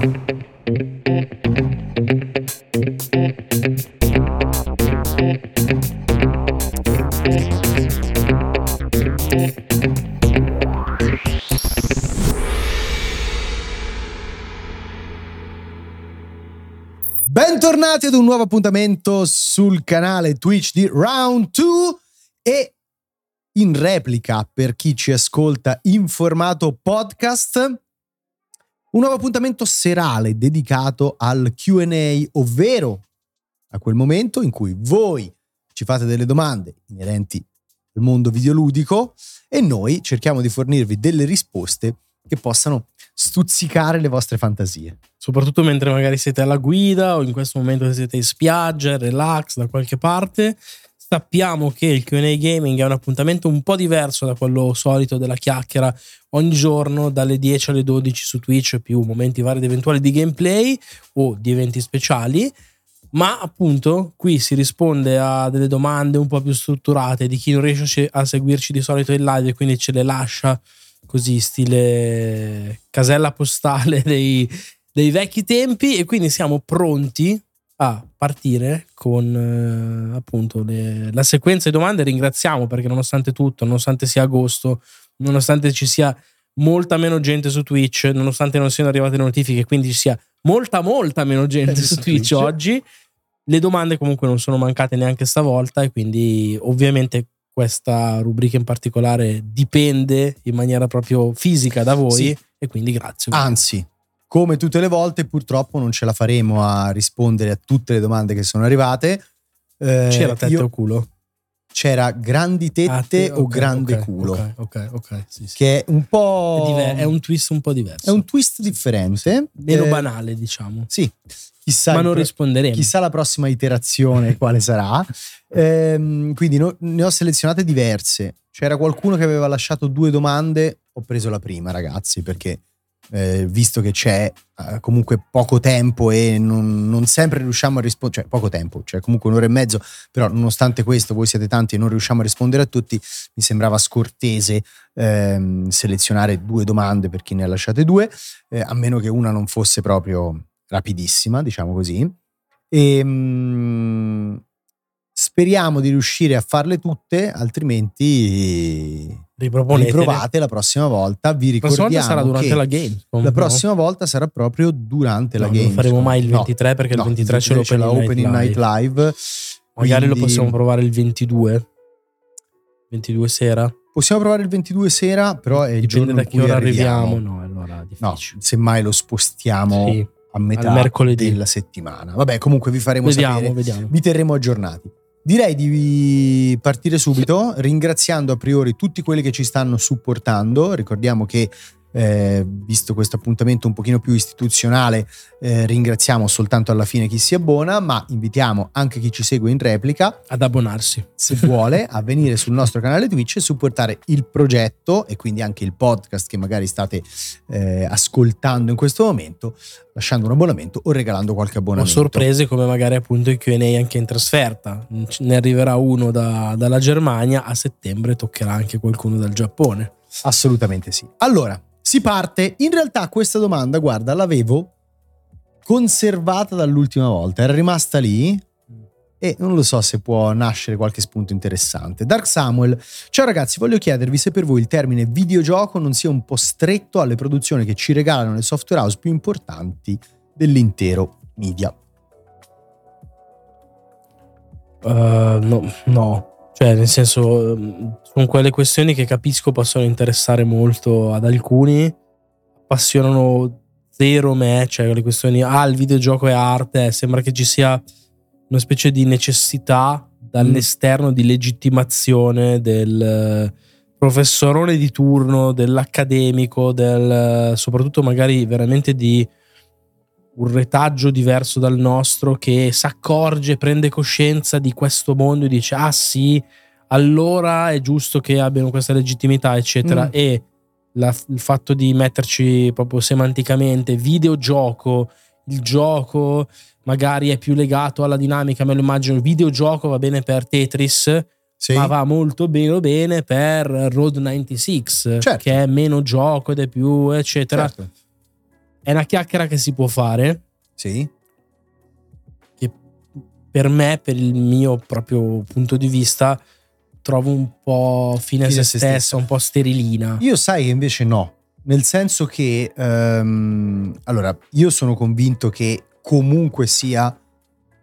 Bentornati ad un nuovo appuntamento sul canale Twitch di Round 2 e in replica per chi ci ascolta in formato podcast un nuovo appuntamento serale dedicato al QA, ovvero a quel momento in cui voi ci fate delle domande inerenti al mondo videoludico e noi cerchiamo di fornirvi delle risposte che possano stuzzicare le vostre fantasie. Soprattutto mentre magari siete alla guida o in questo momento siete in spiaggia, relax da qualche parte. Sappiamo che il QA Gaming è un appuntamento un po' diverso da quello solito della chiacchiera ogni giorno dalle 10 alle 12 su Twitch, più momenti vari ed eventuali di gameplay o di eventi speciali. Ma appunto qui si risponde a delle domande un po' più strutturate di chi non riesce a seguirci di solito in live e quindi ce le lascia così stile casella postale dei, dei vecchi tempi e quindi siamo pronti a partire con eh, appunto le, la sequenza di domande. Ringraziamo perché nonostante tutto, nonostante sia agosto, nonostante ci sia molta meno gente su Twitch, nonostante non siano arrivate notifiche, quindi ci sia molta molta meno gente su, su Twitch, Twitch oggi, le domande comunque non sono mancate neanche stavolta e quindi ovviamente questa rubrica in particolare dipende in maniera proprio fisica da voi sì. e quindi grazie. Anzi, come tutte le volte purtroppo non ce la faremo a rispondere a tutte le domande che sono arrivate. Eh, C'era tette io, o culo? C'era grandi tette ah, te, o okay, grande okay, culo. Ok, ok, ok. Sì, sì. Che è un po'... È, diver- è, un twist un po' diverso. È un twist differente. Meno eh, banale, diciamo. Sì. Chissà Ma non risponderemo. Chissà la prossima iterazione quale sarà. Ehm, quindi no, ne ho selezionate diverse. C'era qualcuno che aveva lasciato due domande, ho preso la prima, ragazzi, perché eh, visto che c'è eh, comunque poco tempo e non, non sempre riusciamo a rispondere, cioè poco tempo, cioè comunque un'ora e mezzo, però nonostante questo voi siete tanti e non riusciamo a rispondere a tutti, mi sembrava scortese ehm, selezionare due domande per chi ne ha lasciate due, eh, a meno che una non fosse proprio rapidissima, diciamo così. E, ehm, mh, speriamo di riuscire a farle tutte, altrimenti riprovate la prossima volta. Vi ricordiamo la sarà durante la game. La prossima volta sarà proprio durante no, la game. Non faremo mai il 23 no, perché no, il 23 ce l'ho la Opening Night Live. Live Magari lo possiamo provare il 22. 22 sera. Possiamo provare il 22 sera, però è il Dipende giorno da che ora arriviamo. arriviamo. No, allora. No, semmai lo spostiamo. Sì a metà della settimana. Vabbè, comunque vi faremo vediamo, sapere, vediamo. vi terremo aggiornati. Direi di partire subito ringraziando a priori tutti quelli che ci stanno supportando. Ricordiamo che eh, visto questo appuntamento un pochino più istituzionale, eh, ringraziamo soltanto alla fine chi si abbona, ma invitiamo anche chi ci segue in replica ad abbonarsi, se vuole, a venire sul nostro canale Twitch e supportare il progetto e quindi anche il podcast che magari state eh, ascoltando in questo momento, lasciando un abbonamento o regalando qualche abbonamento. O sorprese come magari appunto i Q&A anche in trasferta. Ne arriverà uno da, dalla Germania, a settembre toccherà anche qualcuno dal Giappone. Assolutamente sì. Allora, si parte. In realtà questa domanda, guarda, l'avevo conservata dall'ultima volta, era rimasta lì e non lo so se può nascere qualche spunto interessante. Dark Samuel, ciao ragazzi, voglio chiedervi se per voi il termine videogioco non sia un po' stretto alle produzioni che ci regalano le software house più importanti dell'intero media. Uh, no, no, cioè, nel senso, sono quelle questioni che capisco possono interessare molto ad alcuni, appassionano zero me, cioè le questioni, ah, il videogioco è arte, sembra che ci sia una specie di necessità dall'esterno mm. di legittimazione del professorone di turno, dell'accademico, del, soprattutto magari veramente di un retaggio diverso dal nostro che si accorge, prende coscienza di questo mondo e dice ah sì, allora è giusto che abbiano questa legittimità, eccetera. Mm. E la, il fatto di metterci proprio semanticamente videogioco, il gioco magari è più legato alla dinamica, me lo immagino, il videogioco va bene per Tetris, sì. ma va molto bene, bene per Road 96, certo. che è meno gioco ed è più, eccetera. Certo è una chiacchiera che si può fare. Sì. Che per me, per il mio proprio punto di vista, trovo un po' fine, Fine se se stessa, stessa. un po' sterilina. Io sai che invece no, nel senso che ehm, allora io sono convinto che comunque sia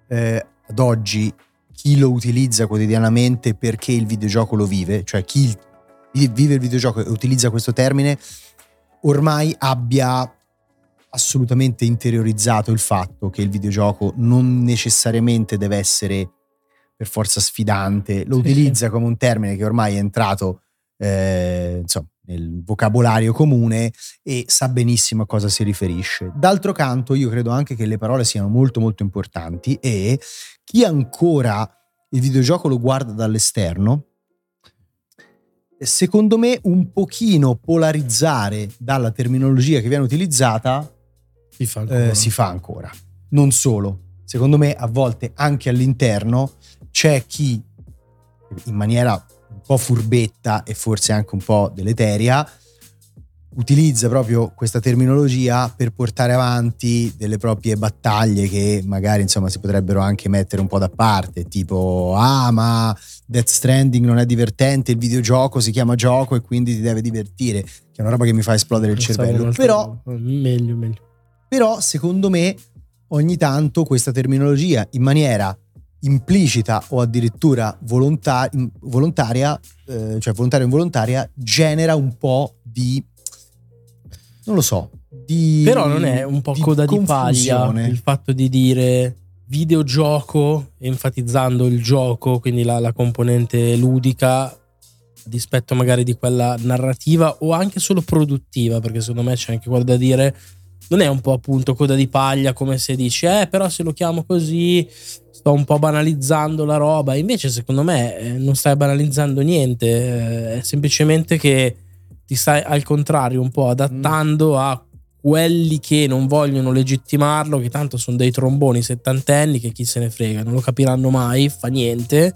eh, ad oggi chi lo utilizza quotidianamente perché il videogioco lo vive, cioè chi vi- vive il videogioco e utilizza questo termine, ormai abbia assolutamente interiorizzato il fatto che il videogioco non necessariamente deve essere per forza sfidante, lo Sì, utilizza come un termine che ormai è entrato eh, insomma, nel vocabolario comune e sa benissimo a cosa si riferisce. D'altro canto, io credo anche che le parole siano molto molto importanti e chi ancora il videogioco lo guarda dall'esterno, secondo me un pochino polarizzare dalla terminologia che viene utilizzata Si fa, eh, ancora. si fa ancora. Non solo, secondo me a volte anche all'interno c'è chi in maniera un po' furbetta e forse anche un po' deleteria utilizza proprio questa terminologia per portare avanti delle proprie battaglie che magari insomma si potrebbero anche mettere un po' da parte, tipo ah ma Death Stranding non è divertente, il videogioco si chiama gioco e quindi ti deve divertire, che è una roba che mi fa esplodere il cervello. Però meglio, meglio. però secondo me ogni tanto questa terminologia in maniera implicita o addirittura volonta- volontaria, eh, cioè volontaria o involontaria, genera un po' di non lo so, di Però non è un po' coda di paglia il fatto di dire videogioco, enfatizzando il gioco, quindi la, la componente ludica, a dispetto magari di quella narrativa o anche solo produttiva, perché secondo me c'è anche quello da dire. Non è un po' appunto coda di paglia come se dici, eh, però se lo chiamo così sto un po' banalizzando la roba. Invece, secondo me, eh, non stai banalizzando niente, eh, è semplicemente che ti stai al contrario un po' adattando a quelli che non vogliono legittimarlo, che tanto sono dei tromboni settantenni che chi se ne frega, non lo capiranno mai, fa niente,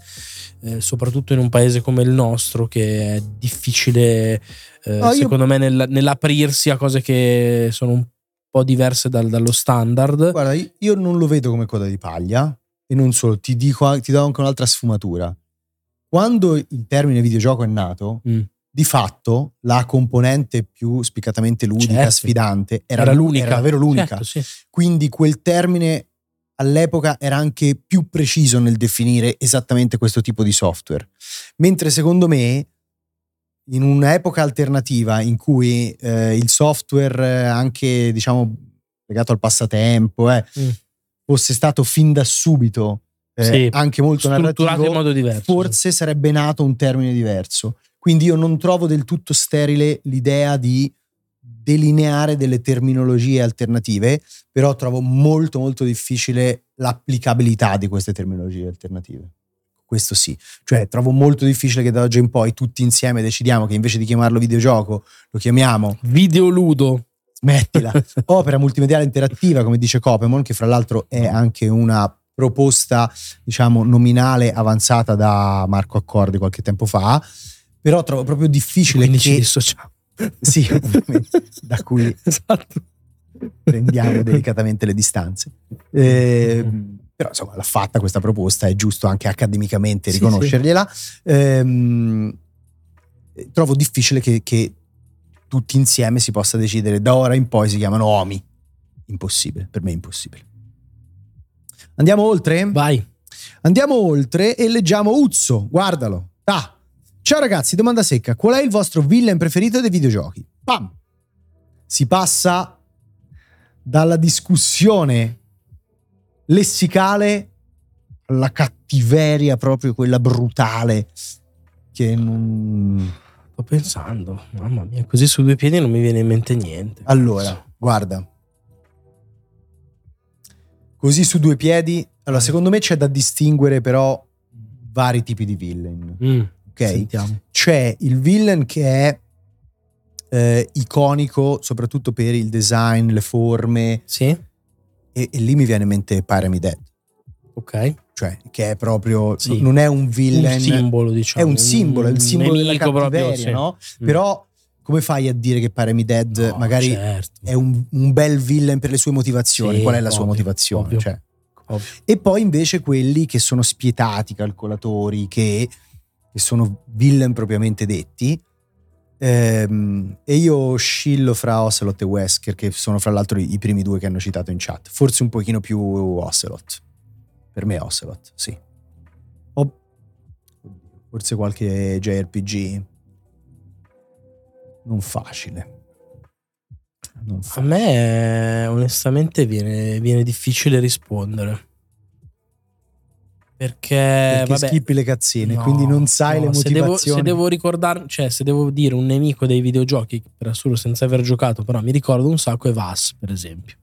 eh, soprattutto in un paese come il nostro che è difficile, eh, No, io- secondo me, nel- nell'aprirsi a cose che sono un po' diverse dal- dallo standard. Guarda, io- io non lo vedo come coda di paglia e non solo, ti dico ti do anche un'altra sfumatura. Quando il termine videogioco è nato, Mm. di fatto la componente più spiccatamente ludica, Certo. sfidante, era, Era l'u- l'unica. era davvero l'unica. Certo, sì. Quindi quel termine all'epoca era anche più preciso nel definire esattamente questo tipo di software. Mentre secondo me, in un'epoca alternativa in cui eh, il software, eh, anche diciamo legato al passatempo, eh, Mm. Fosse stato fin da subito eh, Sì, anche molto strutturato narrativo, in modo diverso. forse sarebbe nato un termine diverso. Quindi io non trovo del tutto sterile l'idea di delineare delle terminologie alternative, però trovo molto molto difficile l'applicabilità di queste terminologie alternative. Questo sì, cioè trovo molto difficile che da oggi in poi tutti insieme decidiamo che invece di chiamarlo videogioco lo chiamiamo Videoludo. Smettila, opera multimediale interattiva, come dice Copemon, che fra l'altro è anche una proposta, diciamo, nominale avanzata da Marco Accordi qualche tempo fa, però trovo proprio difficile Quindi ci che... dissociamo. Sì, ovviamente, da cui Esatto. prendiamo delicatamente le distanze. Eh, però insomma l'ha fatta questa proposta, è giusto anche accademicamente Sì, riconoscergliela. Ehm, trovo difficile che, che tutti insieme si possa decidere da ora in poi si chiamano OMI. Impossibile, per me è impossibile. Andiamo oltre? Vai. Andiamo oltre e leggiamo Uzzo, guardalo. Ah. Ciao ragazzi, domanda secca. Qual è il vostro villain preferito dei videogiochi? Pam! Si passa dalla discussione lessicale alla cattiveria proprio quella brutale che non... Sto pensando, mamma mia, così su due piedi non mi viene in mente niente. Allora, guarda. Così su due piedi. Allora, secondo me c'è da distinguere però vari tipi di villain. Mm, Ok? Sentiamo. c'è il villain che è eh, iconico soprattutto per il design, le forme Sì? e, e lì mi viene in mente Pyramid Head, Ok. cioè che è proprio Sì. non è un Un villain, simbolo, è diciamo. un simbolo, è il simbolo della cattiveria, proprio, sì. no? Mm. Però come fai a dire che Paremy Dead No, magari certo. è un, un bel villain per le sue motivazioni? Sì, Qual è la sua ovvio, motivazione? ovvio. Cioè, Ovvio. e poi invece quelli che sono spietati, calcolatori, che, che sono villain propriamente detti. Ehm, e io oscillo fra Ocelot e Wesker, che sono fra l'altro i, i primi due che hanno citato in chat. Forse un pochino più Ocelot. Per me Ocelot, sì. O forse qualche JRPG. Non facile. Non A facile. me eh, onestamente viene, viene difficile rispondere. Perché, Perché vabbè, schippi le cazzine, no, quindi non sai no, le se devo, motivazioni. se devo ricordarmi, cioè se devo dire un nemico dei videogiochi, per assurdo senza aver giocato, però mi ricordo un sacco è Vas, per esempio.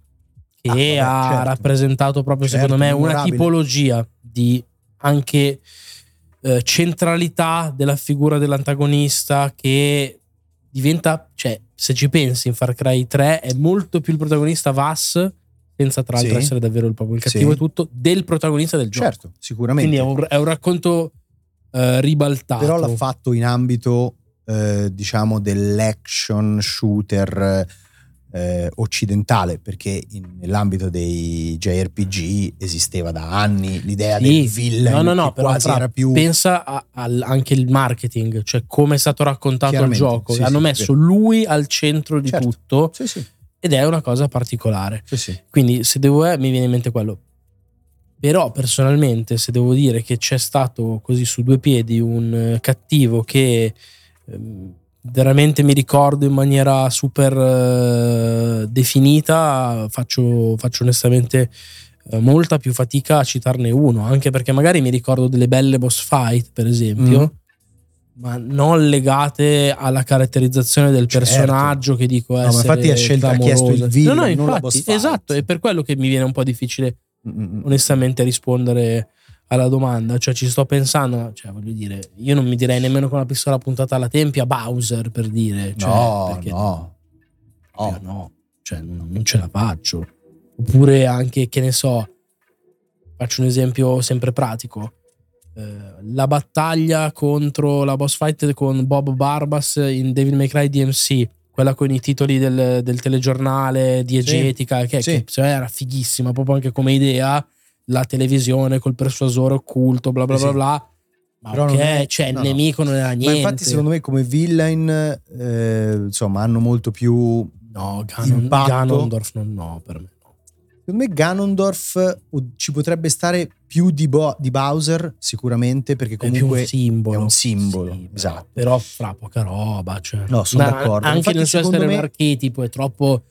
Che Ah, vabbè, ha certo. rappresentato proprio, Certo, secondo me, una tipologia di anche eh, centralità della figura dell'antagonista che diventa, cioè, se ci pensi in Far Cry 3 è molto più il protagonista Vas, senza tra l'altro Sì. essere davvero il, proprio il cattivo Sì. e tutto, del protagonista del gioco. Certo, sicuramente. Quindi è un, è un racconto eh, ribaltato. Però l'ha fatto in ambito, eh, diciamo, dell'action shooter eh, occidentale, perché in- nell'ambito dei JRPG esisteva da anni l'idea Sì. del villain No, no, no, che però quasi era più... pensa a- al- anche il marketing, cioè come è stato raccontato il gioco. sì, Hanno sì, messo lui al centro di Certo. tutto ed è una cosa particolare. Quindi se devo eh, mi viene in mente quello. Però personalmente se devo dire che c'è stato così su due piedi un eh, cattivo che ehm, veramente mi ricordo in maniera super eh, definita, faccio, faccio onestamente eh, molta più fatica a citarne uno, anche perché magari mi ricordo delle belle boss fight, per esempio, Mhm. ma non legate alla caratterizzazione del Certo. personaggio che dico ma essere infatti ha scelto- ha chiesto il villain, no, no, infatti, esatto, è per quello che mi viene un po' difficile Mm-mm. onestamente rispondere alla domanda, cioè ci sto pensando, cioè voglio dire, io non mi direi nemmeno con la pistola puntata alla tempia Bowser per dire, cioè, no, perché- no. Oh, no, cioè non, non ce la faccio. Oppure anche, che ne so, faccio un esempio sempre pratico. Eh, la battaglia contro la boss fight con Bob Barbas in Devil May Cry DMC, quella con i titoli del, del telegiornale diegetica, che, sì. che me era fighissima proprio anche come idea. La televisione col persuasore occulto, bla bla bla sì. bla. Ma Però ok, è- cioè no, il nemico non era Ma niente. infatti secondo me come villain, eh, insomma, hanno molto più... no, Ganon. Ganondorf non no per me. Secondo me Ganondorf ci potrebbe stare più di, Bo- di Bowser sicuramente perché è comunque un simbolo. è un simbolo, Sì, esatto. Però fra poca roba. Cioè. No, sono Ma d'accordo. Anche Infatti, nel suo secondo essere me- un archetipo è troppo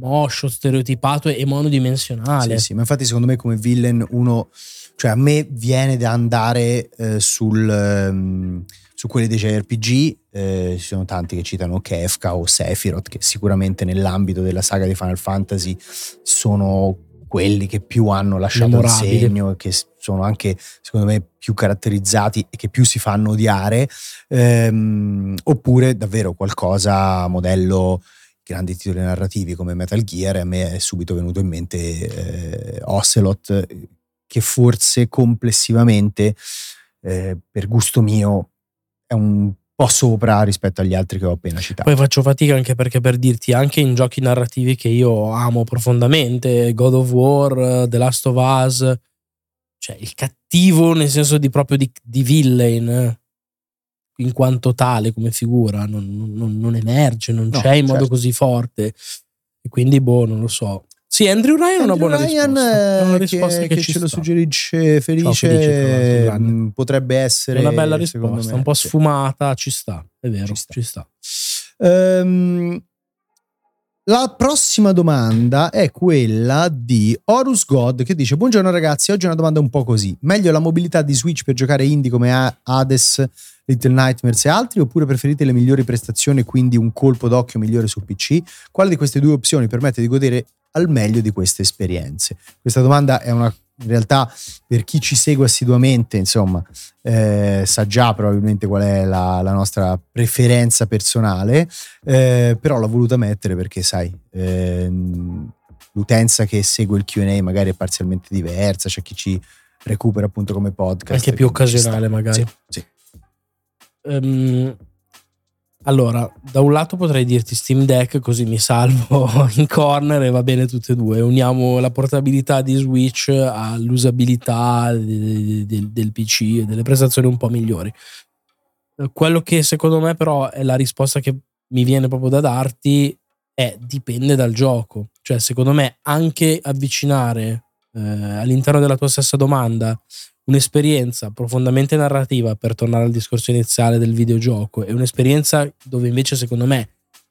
moscio, stereotipato e monodimensionale. Sì, sì, ma infatti secondo me come villain uno, cioè a me viene da andare eh, sul, ehm, su quelli dei JRPG, eh, ci sono tanti che citano Kefka o Sephiroth che sicuramente nell'ambito della saga di Final Fantasy sono quelli che più hanno lasciato il segno e che sono anche secondo me più caratterizzati e che più si fanno odiare Ehm, oppure davvero qualcosa modello grandi titoli narrativi come Metal Gear a me è subito venuto in mente eh, Ocelot che forse complessivamente eh, per gusto mio è un po' sopra rispetto agli altri che ho appena citato. Poi faccio fatica anche perché per dirti, anche in giochi narrativi che io amo profondamente, God of War, The Last of Us, cioè il cattivo nel senso di proprio di, di villain, eh, in quanto tale come figura, non, non- non emerge, non No, c'è in modo certo. così forte. E quindi, boh, non lo so. Sì, Andrew Ryan è una buona Ryan, risposta. È una eh, risposta che, che, che ci ce lo sta. suggerisce felice, Felice, grande. mh, potrebbe È essere una bella risposta, me, un po' sì. sfumata, ci sta, è vero, Ci ci sta. sta. La prossima domanda è quella di Horus God che dice Buongiorno ragazzi, oggi è una domanda un po' così. Meglio la mobilità di Switch per giocare indie come Hades, Little Nightmares e altri oppure preferite le migliori prestazioni e quindi un colpo d'occhio migliore su PC? Quale di queste due opzioni permette di godere al meglio di queste esperienze? Questa domanda è una in realtà per chi ci segue assiduamente, insomma, eh, sa già probabilmente qual è la, la nostra preferenza personale, eh, però l'ho voluta mettere perché, sai, ehm, l'utenza che segue il QA magari è parzialmente diversa, c'è chi ci recupera appunto come podcast. Anche più occasionale, magari. Sì, sì. Ehm, Allora, da un lato potrei dirti Steam Deck così mi salvo in corner e va bene tutte e due. Uniamo la portabilità di Switch all'usabilità del, PC e delle prestazioni un po' migliori. Quello che secondo me però è la risposta che mi viene proprio da darti è dipende dal gioco. Cioè, secondo me anche avvicinare eh, all'interno della tua stessa domanda un'esperienza profondamente narrativa, per tornare al discorso iniziale del videogioco, e un'esperienza dove invece secondo me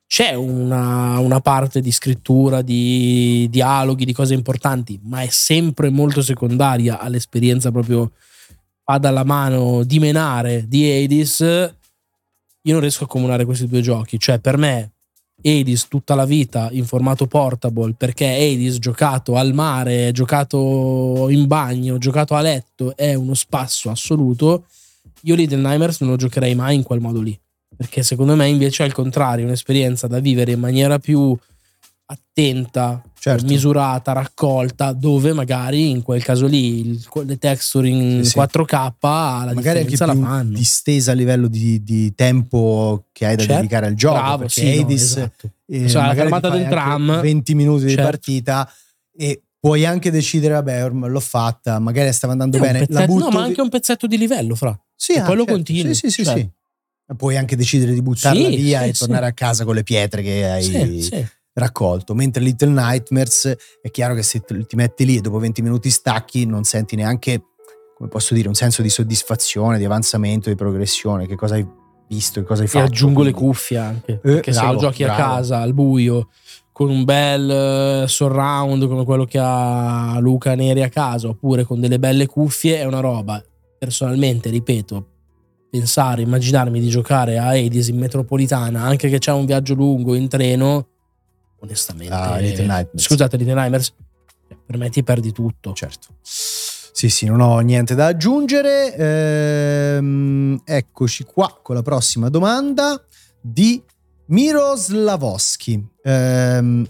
c'è una, una parte di scrittura, di dialoghi, di cose importanti, ma è sempre molto secondaria all'esperienza proprio fa dalla mano di menare di Hades, io non riesco a comunare questi due giochi. Cioè, per me Hades tutta la vita in formato portable perché Hades giocato al mare, giocato in bagno, giocato a letto è uno spasso assoluto. Io Little Nightmares non lo giocherei mai in quel modo lì perché secondo me invece al contrario è un'esperienza da vivere in maniera più attenta, certo. misurata, raccolta, dove magari in quel caso lì le texture in sì, 4K la magari anche la fanno. distesa a livello di, di tempo che hai da certo. dedicare al gioco. Bravo, perché sì, Hades, no, esatto. eh, cioè, la fermata del tram 20 minuti certo. di partita e puoi anche decidere, vabbè, ormai l'ho fatta, magari stava andando è bene. La butto no, ma anche un pezzetto di livello, fra. Sì, e ah, poi lo certo. continui. Sì, sì, sì, sì. Puoi anche decidere di buttarla via e tornare a casa con le pietre che hai. Sì, sì raccolto. Mentre Little Nightmares è chiaro che se ti metti lì e dopo 20 minuti stacchi, non senti neanche, come posso dire, un senso di soddisfazione, di avanzamento, di progressione. Che cosa hai visto, che cosa hai fatto. E aggiungo quindi. le cuffie anche. Eh, perché bravo, se lo giochi bravo. a casa, al buio, con un bel uh, surround come quello che ha Luca Neri a casa, oppure con delle belle cuffie, è una roba. Personalmente, ripeto, pensare, immaginarmi di giocare a Hades in metropolitana, anche che c'è un viaggio lungo in treno, onestamente. Ah, Little Nightmares. Scusate, Little Nightmares, per me ti perdi tutto. Certo. Sì, sì, non ho niente da aggiungere. Ehm, eccoci qua con la prossima domanda di Miroslavoschi. Ehm,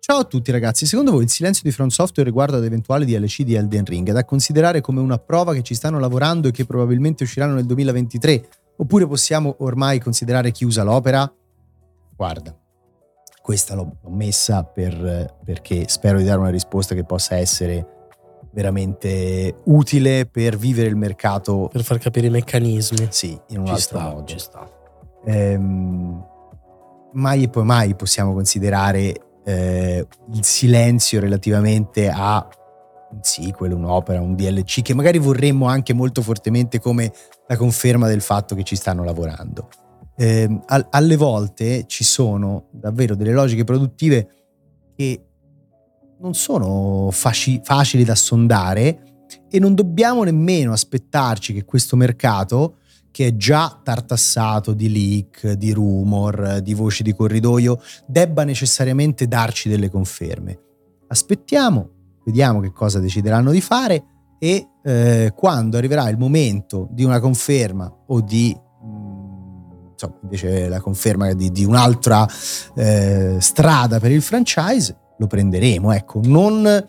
ciao a tutti ragazzi, secondo voi il silenzio di Front Software riguardo ad eventuali DLC di Elden Ring è da considerare come una prova che ci stanno lavorando e che probabilmente usciranno nel 2023? Oppure possiamo ormai considerare chiusa l'opera? Guarda, questa l'ho, l'ho messa per, perché spero di dare una risposta che possa essere veramente utile per vivere il mercato. Per far capire i meccanismi. Sì, in un ci altro sta, modo. Ci sta. Ehm, mai e poi mai possiamo considerare eh, il silenzio relativamente a un sequel, un'opera, un DLC che magari vorremmo anche molto fortemente come la conferma del fatto che ci stanno lavorando eh, alle volte ci sono davvero delle logiche produttive che non sono faci, facili da sondare e non dobbiamo nemmeno aspettarci che questo mercato, che è già tartassato di leak, di rumor, di voci di corridoio, debba necessariamente darci delle conferme. Aspettiamo, vediamo che cosa decideranno di fare e eh, quando arriverà il momento di una conferma o di insomma, invece la conferma di, di un'altra eh, strada per il franchise, lo prenderemo. Ecco, non...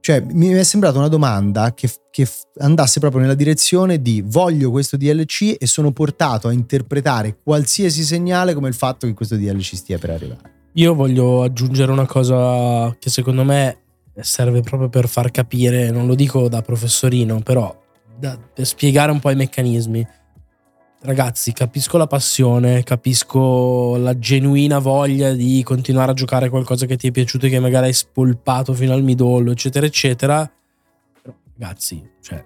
Cioè, mi è sembrata una domanda che, che andasse proprio nella direzione di voglio questo DLC e sono portato a interpretare qualsiasi segnale come il fatto che questo DLC stia per arrivare. Io voglio aggiungere una cosa che secondo me serve proprio per far capire, non lo dico da professorino, però da, per spiegare un po' i meccanismi ragazzi, capisco la passione, capisco la genuina voglia di continuare a giocare qualcosa che ti è piaciuto e che magari hai spolpato fino al midollo, eccetera, eccetera. Però, ragazzi, cioè,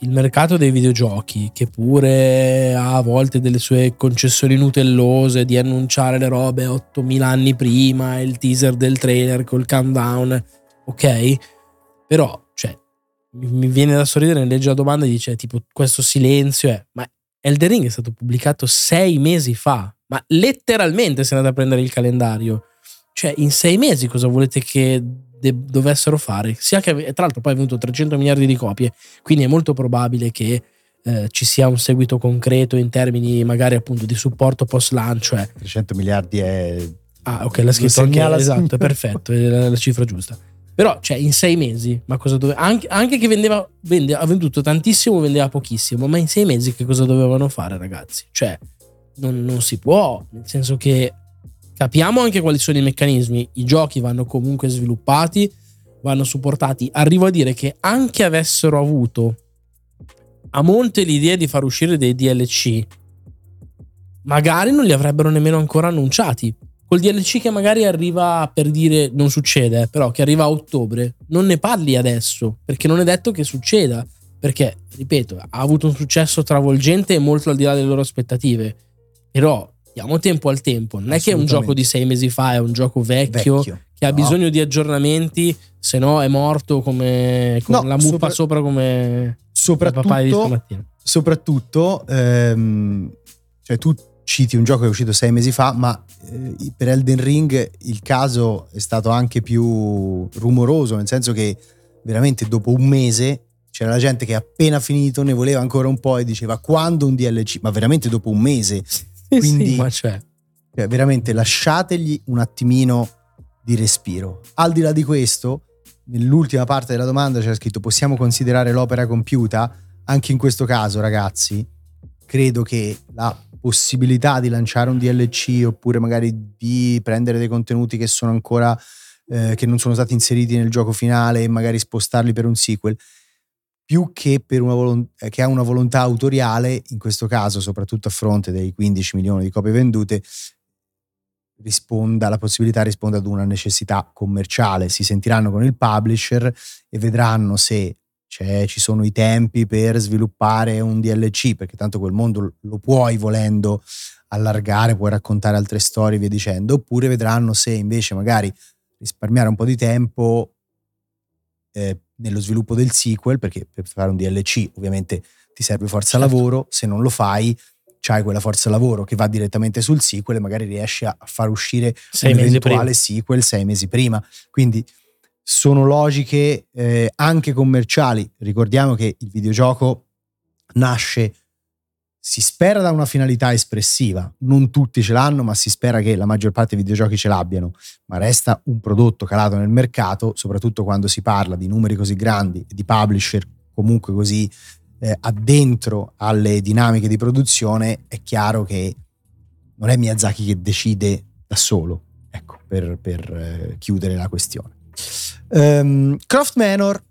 il mercato dei videogiochi, che pure ha a volte delle sue concessioni nutellose di annunciare le robe 8000 anni prima, il teaser del trailer col countdown, ok? Però, cioè, mi viene da sorridere nel leggere la domanda e dice tipo questo silenzio è ma Elden Ring è stato pubblicato sei mesi fa, ma letteralmente se andate a prendere il calendario. Cioè, in sei mesi cosa volete che de- dovessero fare? Sia che, tra l'altro, poi è venuto 300 miliardi di copie, quindi è molto probabile che eh, ci sia un seguito concreto in termini magari appunto di supporto post lancio. Eh. 300 miliardi è. Ah, ok, l'ha scritto anche, esatto, è perfetto, è la, la cifra giusta. Però, cioè, in sei mesi, ma cosa doveva. Anche, anche, che vendeva, vende, ha venduto tantissimo, vendeva pochissimo, ma in sei mesi che cosa dovevano fare, ragazzi? Cioè, non, non si può, nel senso che capiamo anche quali sono i meccanismi, i giochi vanno comunque sviluppati, vanno supportati. Arrivo a dire che anche avessero avuto a monte l'idea di far uscire dei DLC, magari non li avrebbero nemmeno ancora annunciati. Col DLC che magari arriva per dire non succede, però che arriva a ottobre, non ne parli adesso, perché non è detto che succeda. Perché, ripeto, ha avuto un successo travolgente e molto al di là delle loro aspettative. Però diamo tempo al tempo. Non è che è un gioco di sei mesi fa, è un gioco vecchio, vecchio. che ha no. bisogno di aggiornamenti, se no è morto come, come no, la muppa sopra, sopra come soprattutto, soprattutto ehm, cioè tu citi un gioco che è uscito sei mesi fa, ma eh, per Elden Ring il caso è stato anche più rumoroso, nel senso che veramente dopo un mese c'era la gente che appena finito ne voleva ancora un po' e diceva quando un DLC, ma veramente dopo un mese. Quindi, sì, ma cioè. cioè, veramente lasciategli un attimino di respiro. Al di là di questo, nell'ultima parte della domanda c'era scritto possiamo considerare l'opera compiuta? Anche in questo caso, ragazzi, credo che la possibilità di lanciare un DLC oppure magari di prendere dei contenuti che sono ancora eh, che non sono stati inseriti nel gioco finale e magari spostarli per un sequel più che, per una volont- eh, che ha una volontà autoriale, in questo caso soprattutto a fronte dei 15 milioni di copie vendute, risponda, la possibilità risponde ad una necessità commerciale. Si sentiranno con il publisher e vedranno se ci sono i tempi per sviluppare un DLC, perché tanto quel mondo lo puoi volendo allargare, puoi raccontare altre storie e via dicendo, oppure vedranno se invece magari risparmiare un po' di tempo eh, nello sviluppo del sequel, perché per fare un DLC ovviamente ti serve forza certo. lavoro, se non lo fai c'hai quella forza lavoro che va direttamente sul sequel e magari riesci a far uscire sei un eventuale sequel sei mesi prima. Quindi sono logiche eh, anche commerciali. Ricordiamo che il videogioco nasce si spera da una finalità espressiva, non tutti ce l'hanno, ma si spera che la maggior parte dei videogiochi ce l'abbiano, ma resta un prodotto calato nel mercato, soprattutto quando si parla di numeri così grandi e di publisher comunque così eh, addentro alle dinamiche di produzione, è chiaro che non è Miyazaki che decide da solo, ecco, per, per eh, chiudere la questione. Um, Croft Manor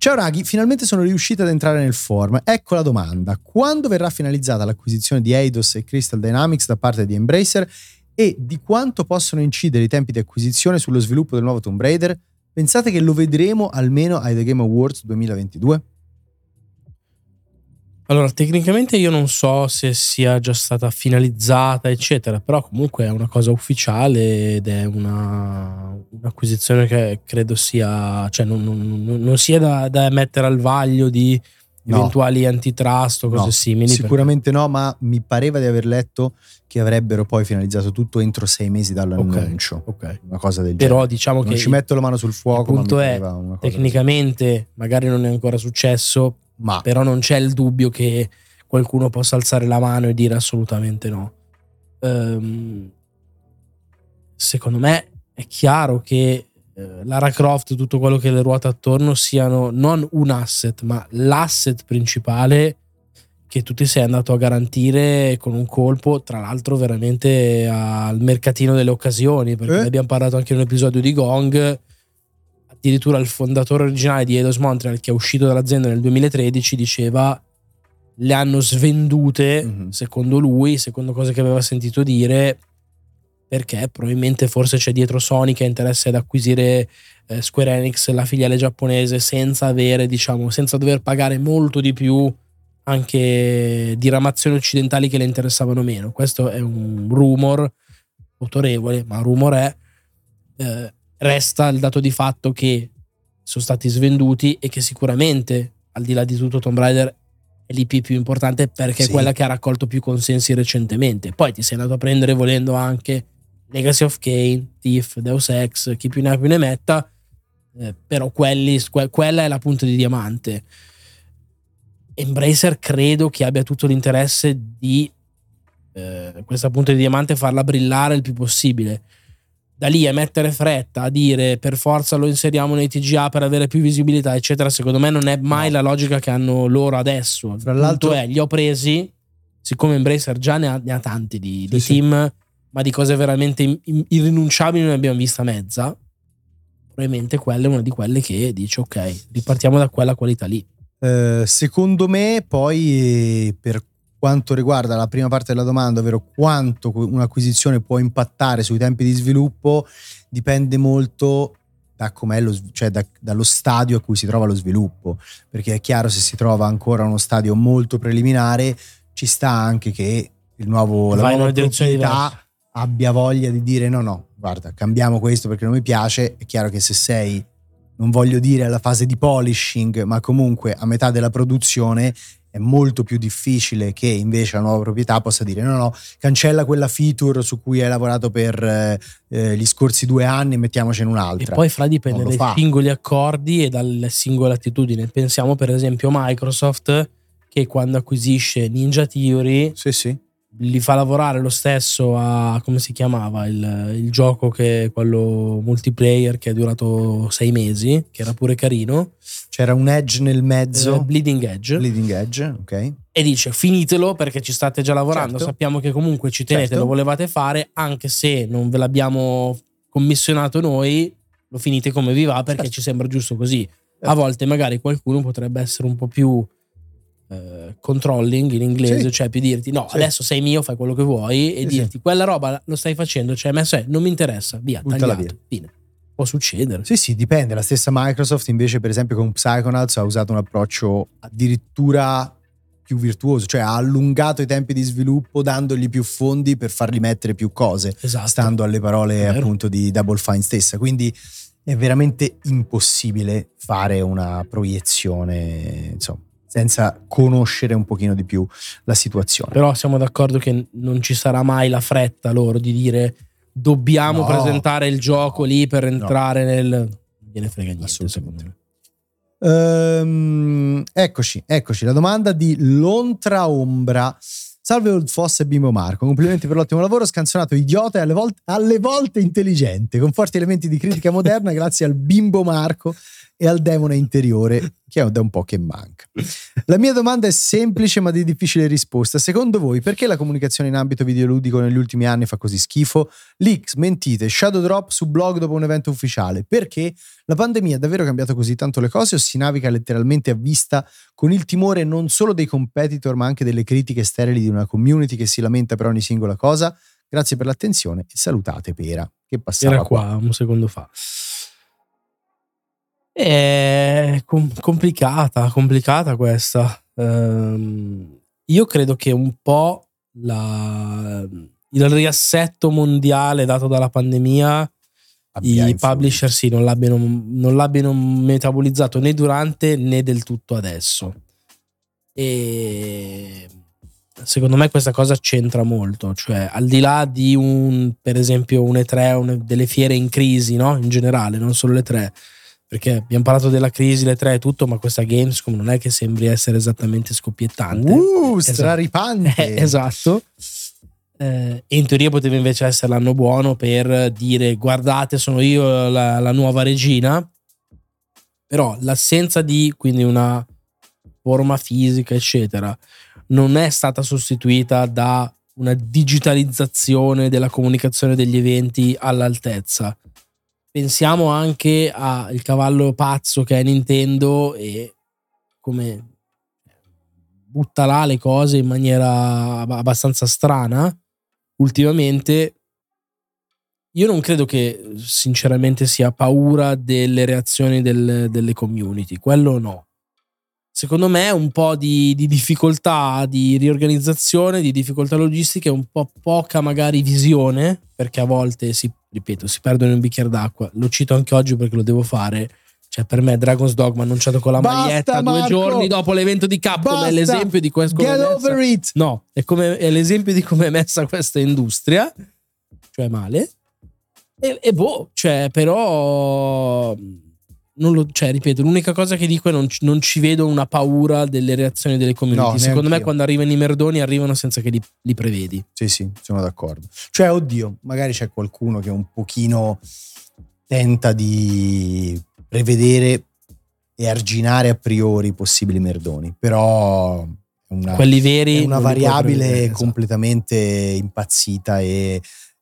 Ciao Raghi, finalmente sono riuscito ad entrare nel forum. Ecco la domanda. Quando verrà finalizzata l'acquisizione di Eidos e Crystal Dynamics da parte di Embracer e di quanto possono incidere i tempi di acquisizione sullo sviluppo del nuovo Tomb Raider? Pensate che lo vedremo almeno ai The Game Awards 2022? Allora, tecnicamente io non so se sia già stata finalizzata, eccetera, però comunque è una cosa ufficiale ed è una, un'acquisizione che credo sia, cioè non, non, non sia da, da, mettere al vaglio di eventuali no. antitrust o cose no, simili. Sicuramente perché... no, ma mi pareva di aver letto che avrebbero poi finalizzato tutto entro sei mesi dall'annuncio. Ok, okay. Una cosa del Però genere. diciamo non che... ci metto la mano sul fuoco. Il punto è, tecnicamente, magari non è ancora successo, ma però non c'è il dubbio che qualcuno possa alzare la mano e dire assolutamente no. Um, secondo me è chiaro che eh, Lara Croft, tutto quello che le ruota attorno siano non un asset, ma l'asset principale che tu ti sei andato a garantire con un colpo, tra l'altro veramente al mercatino delle occasioni, perché eh? ne abbiamo parlato anche in un episodio di Gong addirittura il fondatore originale di Eidos Montreal che è uscito dall'azienda nel 2013 diceva le hanno svendute mm-hmm. secondo lui, secondo cose che aveva sentito dire perché probabilmente forse c'è dietro Sony che ha interesse ad acquisire eh, Square Enix, la filiale giapponese, senza avere, diciamo, senza dover pagare molto di più anche diramazioni occidentali che le interessavano meno. Questo è un rumor autorevole, ma rumor è. Eh, resta il dato di fatto che sono stati svenduti e che sicuramente, al di là di tutto, Tomb Raider è l'IP più importante perché sì. è quella che ha raccolto più consensi recentemente. Poi ti sei andato a prendere volendo anche Legacy of Kane, Thief, Deus Ex, chi più ne ha più ne metta, eh, però quelli, que- quella è la punta di diamante. Embracer credo che abbia tutto l'interesse di eh, questa punta di diamante farla brillare il più possibile da lì a mettere fretta, a dire per forza lo inseriamo nei TGA per avere più visibilità, eccetera, secondo me non è mai no. la logica che hanno loro adesso. Tra l'altro, è, li ho presi, siccome Embracer già ne ha, ne ha tanti di, Sì, di sì. team, ma di cose veramente in- in- irrinunciabili ne abbiamo vista mezza, probabilmente quella è una di quelle che dice ok, ripartiamo da quella qualità lì. Eh, secondo me, poi, per quanto riguarda la prima parte della domanda, ovvero quanto un'acquisizione può impattare sui tempi di sviluppo, dipende molto da com'è lo, cioè da- dallo stadio a cui si trova lo sviluppo. Perché è chiaro, se si trova ancora uno stadio molto preliminare, ci sta anche che il nuovo, la nuova proprietà abbia voglia di dire no, no, guarda, cambiamo questo perché non mi piace. È chiaro che se sei non voglio dire alla fase di polishing, ma comunque a metà della produzione è molto più difficile che invece la nuova proprietà possa dire no, no, cancella quella feature su cui hai lavorato per eh, eh, gli scorsi due anni e mettiamocene E un'altra. poi fra dipende dai fa. singoli accordi e dalle singole attitudini. Pensiamo per esempio a Microsoft che quando acquisisce Ninja Theory Sì, sì. li fa lavorare lo stesso a come si chiamava il, il gioco che quello multiplayer che è durato sei mesi, che era pure carino, C'era un edge nel eh, mezzo, Bleeding Edge, Bleeding Edge, ok. e dice finitelo perché ci state già lavorando, Certo. sappiamo che comunque ci tenete, Certo. lo volevate fare, anche se non ve l'abbiamo commissionato noi, lo finite come vi va perché Certo. ci sembra giusto così. A Certo. volte magari qualcuno potrebbe essere un po' più eh, controlling in inglese, Sì. cioè più dirti no, Sì. adesso sei mio, fai quello che vuoi e Sì, dirti quella roba lo stai facendo, cioè messo è, non mi interessa, via, Buttala tagliato, fine. Può succedere. Sì, sì, dipende. La stessa Microsoft invece, per esempio, con Psychonauts ha usato un approccio addirittura più virtuoso, cioè ha allungato i tempi di sviluppo dandogli più fondi per fargli mettere più cose. Esatto. stando alle parole appunto di Double Fine stessa. Quindi è veramente impossibile fare una proiezione, insomma, senza conoscere un pochino di più la situazione. Però siamo d'accordo che non ci sarà mai la fretta loro di dire dobbiamo No. presentare il gioco lì per entrare nel... Non gliene frega niente, Assolutamente. secondo me. Ehm, eccoci, eccoci, la domanda di Lontra Ombra. Salve Old Foss e Bimbo Marco, complimenti per l'ottimo lavoro, scanzonato idiota e alle volte, alle volte intelligente, con forti elementi di critica moderna grazie al Bimbo Marco e al demone interiore che è da un po' che manca. La mia domanda è semplice ma di difficile risposta. Secondo voi perché la comunicazione in ambito videoludico negli ultimi anni fa così schifo? Leaks, mentite, shadow drop su blog dopo un evento ufficiale. Perché? La pandemia ha davvero cambiato così tanto le cose o si naviga letteralmente a vista con il timore non solo dei competitor ma anche delle critiche sterili di una community che si lamenta per ogni singola cosa? Grazie per l'attenzione e salutate Pera che passava Era qua un secondo fa. È com- complicata, complicata questa. Ehm, io credo che un po' la- il riassetto mondiale dato dalla pandemia Abbia i publisher sì, non, l'abbiano, non l'abbiano metabolizzato né durante né del tutto adesso. E secondo me questa cosa c'entra molto, cioè al di là di un, per esempio, un E3, un- delle fiere in crisi, no? In generale, non solo le tre. Perché abbiamo parlato della crisi, le tre e tutto, ma questa Gamescom non è che sembri essere esattamente scoppiettante. Uh, Esatto. straripante. Eh, esatto. Eh, in teoria poteva invece essere l'anno buono per dire guardate sono io la, la nuova regina però l'assenza di quindi una forma fisica eccetera non è stata sostituita da una digitalizzazione della comunicazione degli eventi all'altezza pensiamo anche al cavallo pazzo che è Nintendo e come butta là le cose in maniera ab- abbastanza strana ultimamente io non credo che sinceramente sia paura delle reazioni del- delle community quello no. Secondo me un po' di, di difficoltà di riorganizzazione di difficoltà logistiche un po' poca magari visione perché a volte si ripeto si perdono in un bicchiere d'acqua lo cito anche oggi perché lo devo fare cioè per me Dragon's Dogma annunciato con la Basta, maglietta due Marco! giorni dopo l'evento di Capcom è l'esempio di questo Get messa- over it. No, è, come, è l'esempio di come è messa questa industria, cioè male. E, e boh, cioè, però. Non lo, cioè, ripeto, l'unica cosa che dico è non, non ci vedo una paura delle reazioni delle community. No, Secondo me, neanch'io. quando arrivano i merdoni, arrivano senza che li, li prevedi. Sì, sì, sono d'accordo. Cioè, oddio, magari c'è qualcuno che un pochino tenta di prevedere e arginare a priori possibili merdoni, però una, quelli veri è una variabile esatto. completamente impazzita e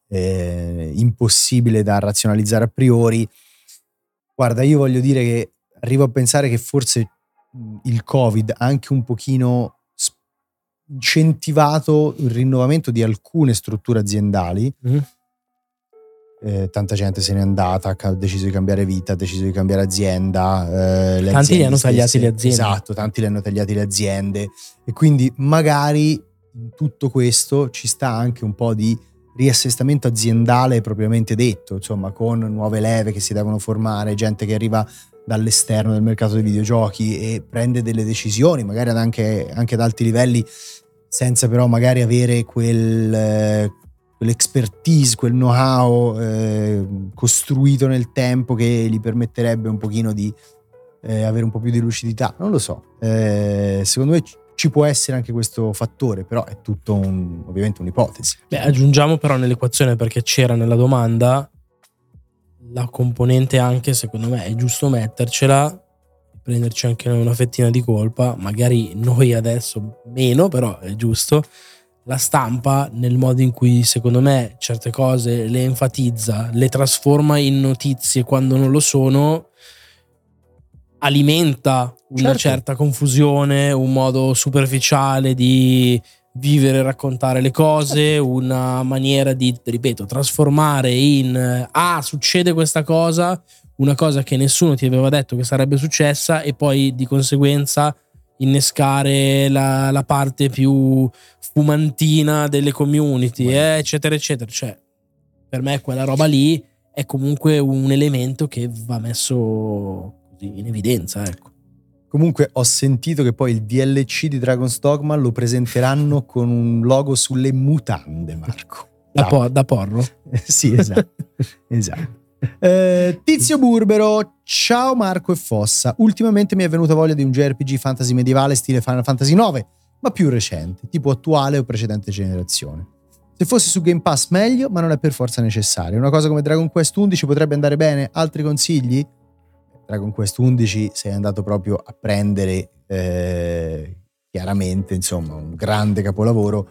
eh, impossibile da razionalizzare a priori. Guarda, io voglio dire che arrivo a pensare che forse mh, il Covid ha anche un pochino incentivato il rinnovamento di alcune strutture aziendali. Mhm. Eh, tanta gente se n'è andata, ha deciso di cambiare vita, ha deciso di cambiare azienda. eh, le Tanti li hanno tagliati stesse- le aziende. Esatto, tanti le hanno tagliati le aziende. E quindi magari in tutto questo ci sta anche un po' di riassestamento aziendale propriamente detto, insomma, con nuove leve che si devono formare, gente che arriva dall'esterno del mercato dei videogiochi e prende delle decisioni, magari anche, anche ad alti livelli, senza però magari avere quel, eh, quell'expertise, quel know-how eh, costruito nel tempo che gli permetterebbe un pochino di eh, avere un po' più di lucidità. Non lo so, Eh, secondo me ci- può essere anche questo fattore, però è tutto un- ovviamente un'ipotesi. Beh, aggiungiamo però nell'equazione perché c'era nella domanda la componente anche, secondo me, è giusto mettercela, prenderci anche una fettina di colpa, magari noi adesso meno, però è giusto. La stampa, nel modo in cui secondo me certe cose le enfatizza, le trasforma in notizie quando non lo sono, alimenta una Certo. certa confusione, un modo superficiale di vivere e raccontare le cose, una maniera di, ripeto, trasformare in ah, succede questa cosa, una cosa che nessuno ti aveva detto che sarebbe successa e poi di conseguenza innescare la, la parte più fumantina delle community, eh, eccetera, eccetera. Cioè, per me quella roba lì è comunque un elemento che va messo in evidenza, ecco. Comunque ho sentito che poi il DLC di Dragon's Dogma lo presenteranno con un logo sulle mutande, Marco. Da, Dai. por- da porro. sì, esatto. esatto. Eh, Tizio Burbero, ciao Marco e Fossa. Ultimamente mi è venuta voglia di un JRPG fantasy medievale stile Final Fantasy IX, ma più recente, tipo attuale o precedente generazione. Se fosse su Game Pass meglio, ma non è per forza necessario. Una cosa come Dragon Quest 11 potrebbe andare bene? Altri consigli? Dragon Quest 11 sei andato proprio a prendere eh, chiaramente, insomma, un grande capolavoro.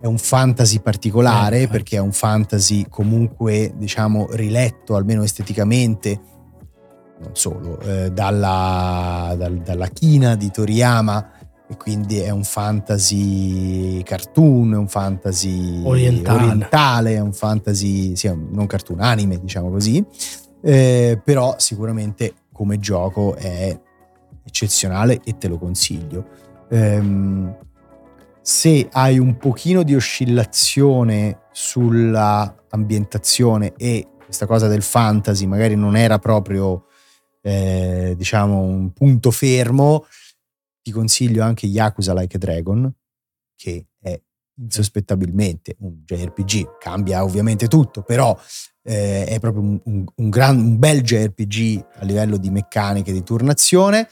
È un fantasy particolare Eh, infatti. perché è un fantasy comunque, diciamo, riletto almeno esteticamente, non solo, eh, dalla, dal- dalla china di Toriyama e quindi è un fantasy cartoon, è un fantasy Orientale. orientale, è un fantasy, sì, non cartoon, anime, diciamo così. Eh, però sicuramente come gioco è eccezionale e te lo consiglio. Ehm, se hai un pochino di oscillazione sulla ambientazione e questa cosa del fantasy magari non era proprio eh, diciamo un punto fermo, ti consiglio anche Yakuza Like a Dragon, che è insospettabilmente un JRPG, cambia ovviamente tutto, però eh, è proprio un, un- un gran, un bel JRPG a livello di meccaniche di turnazione.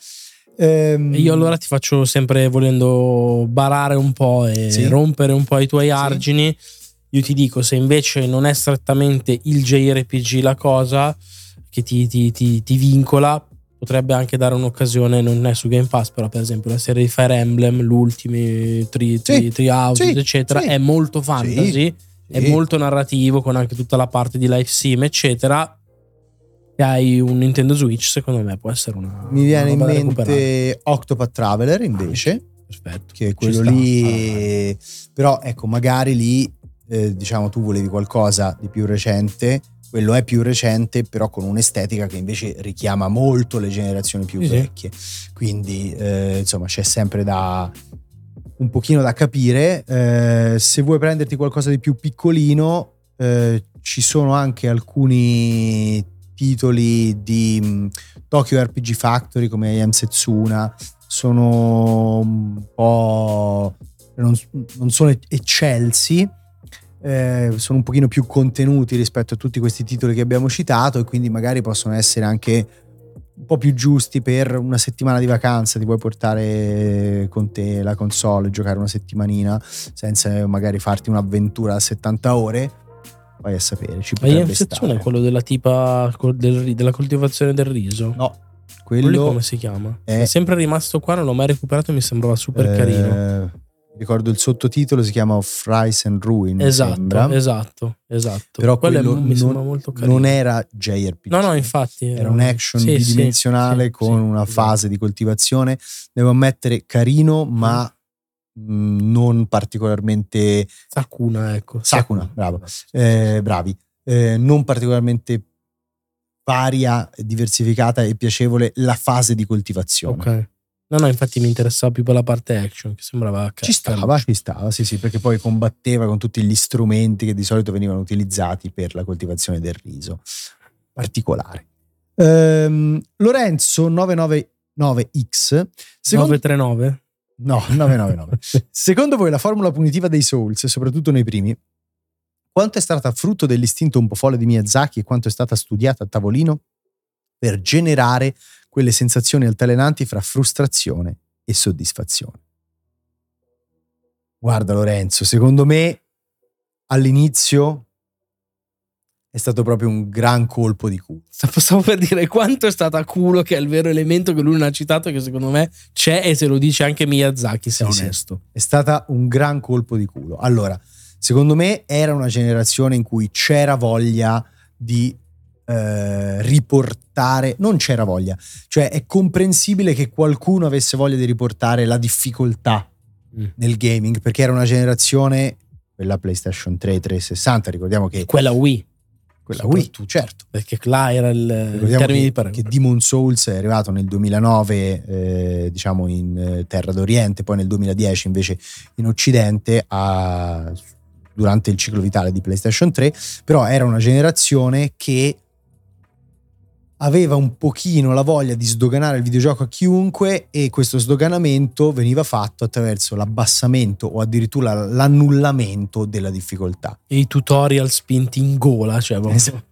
Ehm, Io allora ti faccio sempre volendo barare un po' e Sì. rompere un po' i tuoi argini. Io ti dico, se invece non è strettamente il JRPG la cosa che ti, ti- ti- ti vincola, potrebbe anche dare un'occasione, non è su Game Pass, però per esempio la serie di Fire Emblem, l'ultimi Tri, tri, Sì, tri Houses, sì, eccetera, sì. è molto fantasy, è molto narrativo con anche tutta la parte di life sim, eccetera. E hai un Nintendo Switch, secondo me può essere una. Mi viene in una recuperare. mente Octopath Traveler invece, Perfetto. che quello sta. lì, però ecco, magari lì eh, diciamo tu volevi qualcosa di più recente, quello è più recente, però con un'estetica che invece richiama molto le generazioni più sì. vecchie. Quindi eh, insomma c'è sempre da un pochino da capire. Eh, se vuoi prenderti qualcosa di più piccolino, eh, ci sono anche alcuni titoli di mh, Tokyo RPG Factory come I Setsuna sono un po' non, non sono eccelsi eh, sono un pochino più contenuti rispetto a tutti questi titoli che abbiamo citato e quindi magari possono essere anche un po' più giusti per una settimana di vacanza ti puoi portare con te la console e giocare una settimanina senza magari farti un'avventura a 70 ore vai a sapere ci Ma potrebbe stare è quello della tipa del della coltivazione del riso. no quello, Quello come si chiama? è- È sempre rimasto qua, non l'ho mai recuperato, mi sembrava super eh, carino. Ricordo il sottotitolo, si chiama Of Rise and Ruin. Esatto, esatto, esatto. Però quello, è- quello mi non- sembra molto carino. Non era JRPG. No, no, infatti. Era un action sì, bidimensionale sì, con sì, una esatto. fase di coltivazione. Devo ammettere carino, ma mh, non particolarmente Sakuna, ecco. Sakuna, bravo. eh, bravi, Eh, non particolarmente varia, diversificata e piacevole la fase di coltivazione. Ok. No, no, infatti mi interessava più per la parte action, che sembrava Ci stava, ci stava, sì, sì, perché poi combatteva con tutti gli strumenti che di solito venivano utilizzati per la coltivazione del riso. Particolare. Ehm, Lorenzo 999X, secondo, 939? no, 999. secondo voi la formula punitiva dei Souls, soprattutto nei primi, quanto è stata frutto dell'istinto un po' folle di Miyazaki e quanto è stata studiata a tavolino per generare quelle sensazioni altalenanti fra frustrazione e soddisfazione? Guarda Lorenzo, secondo me all'inizio è stato proprio un gran colpo di culo. Stavo per dire quanto è stata culo, che è il vero elemento che lui non ha citato, che secondo me c'è e se lo dice anche Miyazaki, se Sì, sì. onesto. È stata un gran colpo di culo. Allora, secondo me era una generazione in cui c'era voglia di eh, riportare, non c'era voglia, cioè è comprensibile che qualcuno avesse voglia di riportare la difficoltà Mm. nel gaming, perché era una generazione, quella PlayStation 3, 360, ricordiamo che Quella Wii, quella Wii, soprattutto. certo. perché là era il, il Ricordiamo termine che, di paragone. che Demon Souls è arrivato nel 2009, eh, diciamo in eh, Terra d'Oriente, poi nel 2010 invece in Occidente, a- durante il ciclo vitale di PlayStation 3, però era una generazione che aveva un pochino la voglia di sdoganare il videogioco a chiunque e questo sdoganamento veniva fatto attraverso l'abbassamento o addirittura l'annullamento della difficoltà. E i tutorial spinti in gola, cioè Esatto.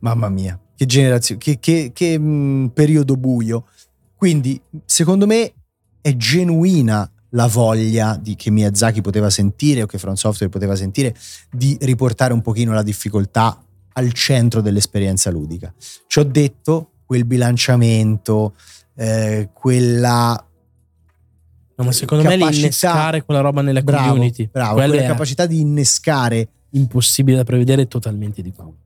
Mamma mia, che generazione, che, che- che, mh, periodo buio. Quindi, secondo me, è genuina la voglia di, che Miyazaki poteva sentire o che From Software poteva sentire di riportare un pochino la difficoltà al centro dell'esperienza ludica. Ci ho detto quel bilanciamento, eh, quella No, ma secondo me capacità- l'innescare quella roba nelle bravo, community, bravo, quella quella capacità di innescare impossibile da prevedere totalmente di culo.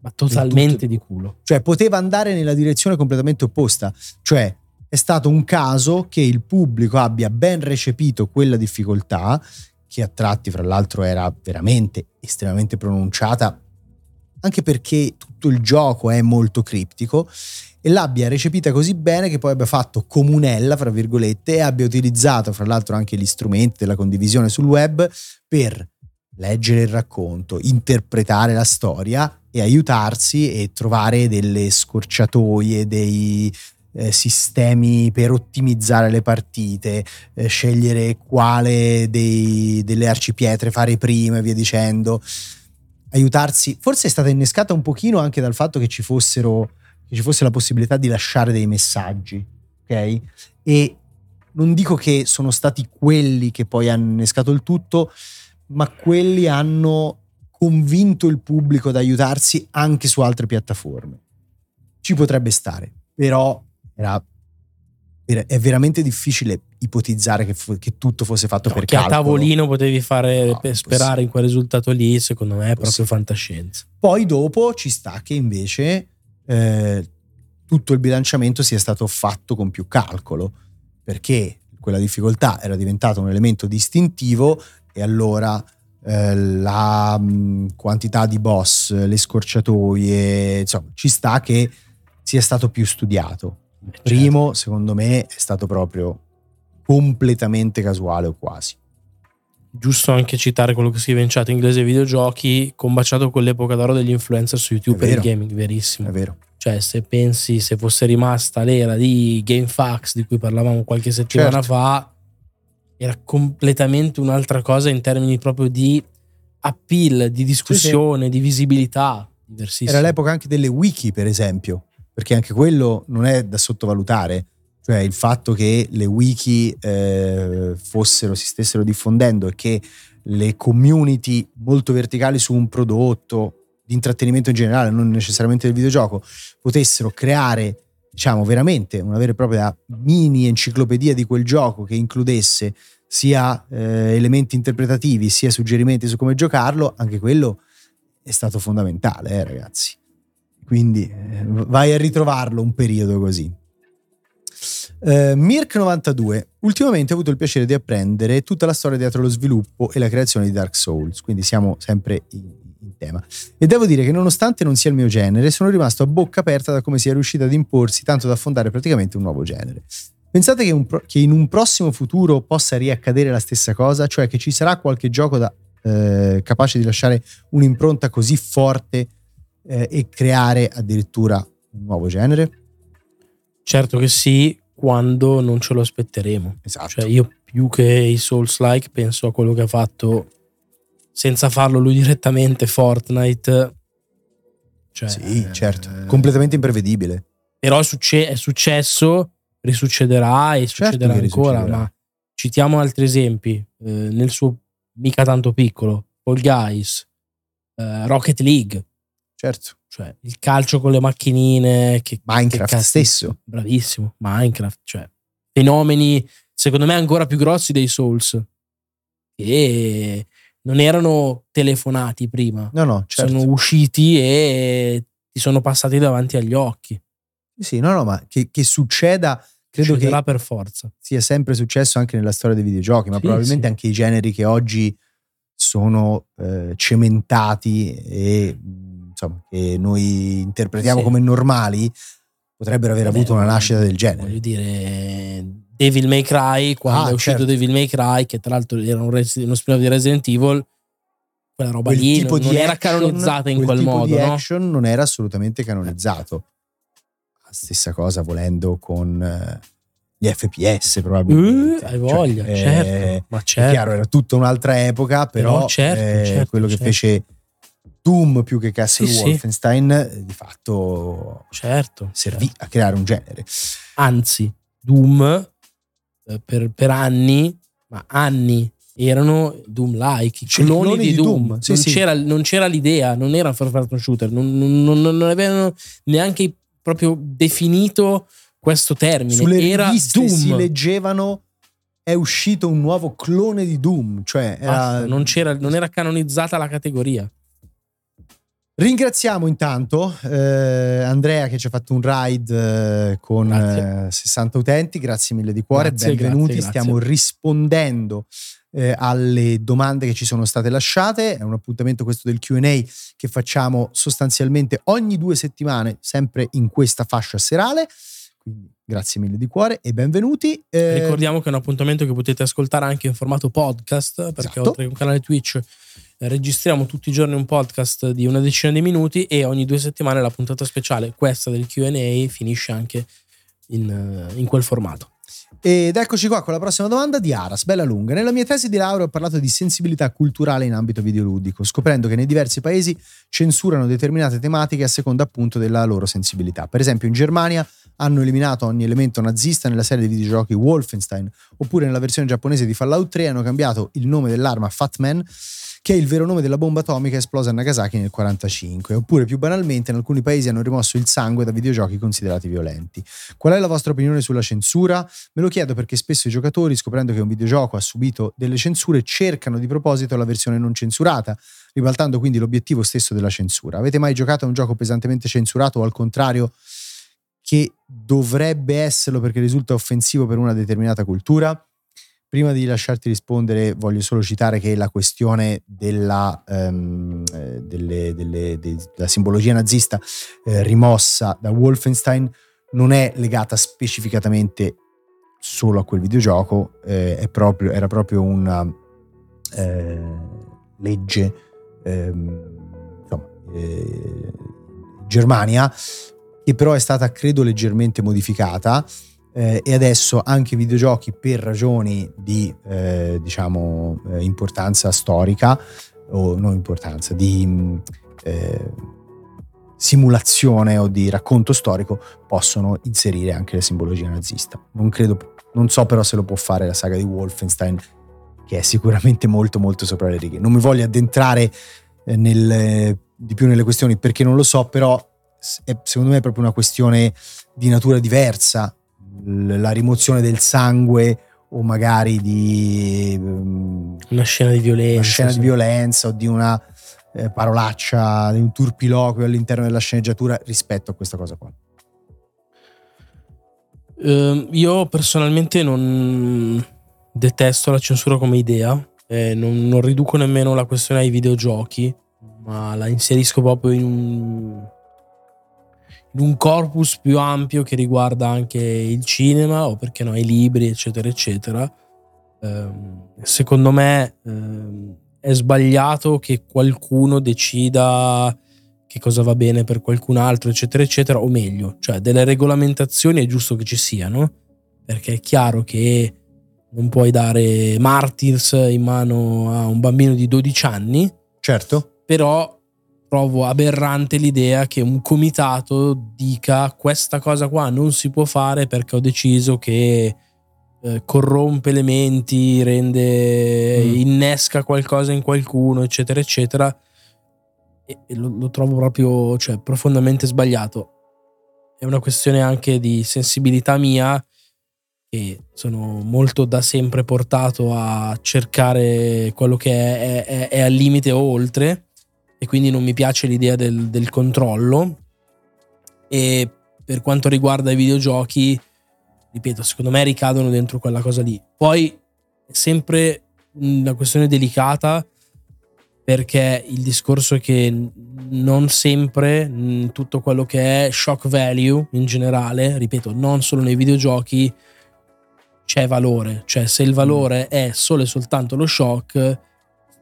Ma totalmente di culo. cioè poteva andare nella direzione completamente opposta, cioè è stato un caso che il pubblico abbia ben recepito quella difficoltà, che a tratti fra l'altro era veramente estremamente pronunciata, anche perché tutto il gioco è molto criptico, e l'abbia recepita così bene che poi abbia fatto comunella, fra virgolette, e abbia utilizzato fra l'altro anche gli strumenti della condivisione sul web per leggere il racconto, interpretare la storia e aiutarsi e trovare delle scorciatoie, dei eh, sistemi per ottimizzare le partite, eh, scegliere quale dei- delle arcipietre fare prima e via dicendo. Aiutarsi, forse è stata innescata un pochino anche dal fatto che ci fossero che ci fosse la possibilità di lasciare dei messaggi, ok? E non dico che sono stati quelli che poi hanno innescato il tutto, ma quelli hanno convinto il pubblico ad aiutarsi anche su altre piattaforme. Ci potrebbe stare, però era- è veramente difficile ipotizzare che, fu- che tutto fosse fatto No, per che a calcolo. tavolino potevi fare No, per sperare in quel risultato lì, secondo me è proprio Possibile. fantascienza. Poi dopo ci sta che invece eh, tutto il bilanciamento sia stato fatto con più calcolo, perché quella difficoltà era diventata un elemento distintivo e allora eh, la mh, quantità di boss, le scorciatoie, insomma, ci sta che sia stato più studiato. Il certo. primo, secondo me, è stato proprio completamente casuale o quasi. Giusto anche citare quello che scrive in chat inglese videogiochi, combaciato con l'epoca d'oro degli influencer su YouTube per il gaming, verissimo. È vero. Cioè, se pensi, se fosse rimasta l'era di GameFAQs di cui parlavamo qualche settimana Certo. fa, era completamente un'altra cosa in termini proprio di appeal, di discussione, di visibilità. Era l'epoca anche delle wiki, per esempio, perché anche quello non è da sottovalutare. Cioè il fatto che le wiki eh, fossero, si stessero diffondendo e che le community molto verticali su un prodotto di intrattenimento in generale, non necessariamente del videogioco, potessero creare diciamo veramente una vera e propria mini enciclopedia di quel gioco che includesse sia eh, elementi interpretativi sia suggerimenti su come giocarlo, anche quello è stato fondamentale, eh, ragazzi. Quindi eh, vai a ritrovarlo un periodo così. Uh, Mirk92, ultimamente ho avuto il piacere di apprendere tutta la storia dietro lo sviluppo e la creazione di Dark Souls, quindi siamo sempre in, in, tema. E devo dire che nonostante non sia il mio genere, sono rimasto a bocca aperta da come sia riuscita ad imporsi, tanto da fondare praticamente un nuovo genere. Pensate che, un pro- che in un prossimo futuro possa riaccadere la stessa cosa, cioè che ci sarà qualche gioco da, eh, capace di lasciare un'impronta così forte eh, e creare addirittura un nuovo genere? Certo che sì, quando non ce lo aspetteremo. Esatto. Cioè io più che i Souls-like penso a quello che ha fatto senza farlo lui direttamente Fortnite. Cioè, sì, certo, eh, completamente imprevedibile. Però è, succe- è successo, risuccederà e certo succederà ancora, ma citiamo altri esempi. Eh, nel suo mica tanto piccolo, Fall Guys, eh, Rocket League. Certo. Cioè, il calcio con le macchinine. Che, Minecraft che stesso. Bravissimo. Minecraft, cioè, fenomeni, secondo me, ancora più grossi dei Souls. E non erano telefonati prima. No, no, certo. Sono usciti e ti sono passati davanti agli occhi. Sì, no, no, ma che, che succeda credo Succederà che per forza. sia sempre successo anche nella storia dei videogiochi, ma sì, probabilmente sì. anche i generi che oggi sono eh, cementati e insomma, che noi interpretiamo sì. come normali potrebbero aver Beh, avuto una nascita del genere. Voglio dire, Devil May Cry, quando ah, è uscito certo. Devil May Cry, che tra l'altro era un res- uno spin-off di Resident Evil, quella roba quel lì non, non era canonizzata in quel, quel modo. Di no? action non era assolutamente canonizzato. La stessa cosa volendo con eh, gli FPS probabilmente. Uh, hai voglia, cioè, certo. Eh, ma certo. chiaro, era tutta un'altra epoca, però, però certo, eh, certo, quello che certo. fece Doom più che Castle sì, Wolfenstein sì. di fatto certo, servì certo. a creare un genere. Anzi, Doom eh, per, per, anni, ma anni, erano Doom-like, i cloni, cloni, di Doom. Doom. Sì, non, c'era, non, c'era, l'idea, non era un first person shooter, non, non, non, avevano neanche proprio definito questo termine. Sulle era Doom. si leggevano è uscito un nuovo clone di Doom, cioè era... ah, non, non era canonizzata la categoria. Ringraziamo intanto eh, Andrea che ci ha fatto un ride eh, con eh, 60 utenti, grazie mille di cuore, grazie, benvenuti, grazie, stiamo grazie. rispondendo eh, alle domande che ci sono state lasciate, è un appuntamento questo del QA che facciamo sostanzialmente ogni due settimane, sempre in questa fascia serale, quindi grazie mille di cuore e benvenuti. Eh, Ricordiamo che è un appuntamento che potete ascoltare anche in formato podcast, perché esatto. oltre che un canale Twitch registriamo tutti i giorni un podcast di una decina di minuti e ogni due settimane la puntata speciale, questa del QA, finisce anche in, eh, in quel formato. Ed eccoci qua con la prossima domanda di Aras, bella lunga. Nella mia tesi di laurea ho parlato di sensibilità culturale in ambito videoludico, scoprendo che nei diversi paesi censurano determinate tematiche a seconda appunto della loro sensibilità. Per esempio in Germania hanno eliminato ogni elemento nazista nella serie di videogiochi Wolfenstein, oppure nella versione giapponese di Fallout 3 hanno cambiato il nome dell'arma Fat Man che è il vero nome della bomba atomica esplosa a Nagasaki nel 1945, oppure più banalmente in alcuni paesi hanno rimosso il sangue da videogiochi considerati violenti. Qual è la vostra opinione sulla censura? Me lo chiedo perché spesso i giocatori, scoprendo che un videogioco ha subito delle censure, cercano di proposito la versione non censurata, ribaltando quindi l'obiettivo stesso della censura. Avete mai giocato a un gioco pesantemente censurato o al contrario che dovrebbe esserlo perché risulta offensivo per una determinata cultura? Prima di lasciarti rispondere, voglio solo citare che la questione della, um, delle, delle, de, della simbologia nazista eh, rimossa da Wolfenstein non è legata specificatamente solo a quel videogioco, eh, proprio, era proprio una eh, legge ehm, insomma, eh, Germania che però è stata credo leggermente modificata eh, e adesso anche i videogiochi per ragioni di eh, diciamo eh, importanza storica o non importanza di eh, simulazione o di racconto storico possono inserire anche la simbologia nazista non credo non so però se lo può fare la saga di Wolfenstein che è sicuramente molto molto sopra le righe non mi voglio addentrare eh, nel, di più nelle questioni perché non lo so però è, secondo me è proprio una questione di natura diversa. La rimozione del sangue o magari di um, una scena di violenza, scena sì. di violenza o di una eh, parolaccia, di un turpiloquio all'interno della sceneggiatura rispetto a questa cosa qua. Uh, io personalmente non detesto la censura come idea, eh, non, non, riduco nemmeno la questione ai videogiochi, ma la inserisco proprio in un, in un corpus più ampio che riguarda anche il cinema o perché no i libri, eccetera, eccetera. Eh, secondo me eh, è sbagliato che qualcuno decida che cosa va bene per qualcun altro, eccetera, eccetera, o meglio, cioè delle regolamentazioni è giusto che ci siano, perché è chiaro che non puoi dare Martyrs in mano a un bambino di 12 anni. Certo. Però trovo aberrante l'idea che un comitato dica questa cosa qua non si può fare perché ho deciso che eh, corrompe le menti, rende, mm. innesca qualcosa in qualcuno, eccetera, eccetera e, lo, lo, trovo proprio cioè, profondamente sbagliato. È una questione anche di sensibilità mia che sono molto da sempre portato a cercare quello che è, è, è al limite o oltre e quindi non mi piace l'idea del, del controllo e per quanto riguarda i videogiochi ripeto secondo me ricadono dentro quella cosa lì poi è sempre una questione delicata perché il discorso è che non sempre tutto quello che è shock value in generale, ripeto, non solo nei videogiochi, c'è valore. Cioè, se il mm. valore è solo e soltanto lo shock,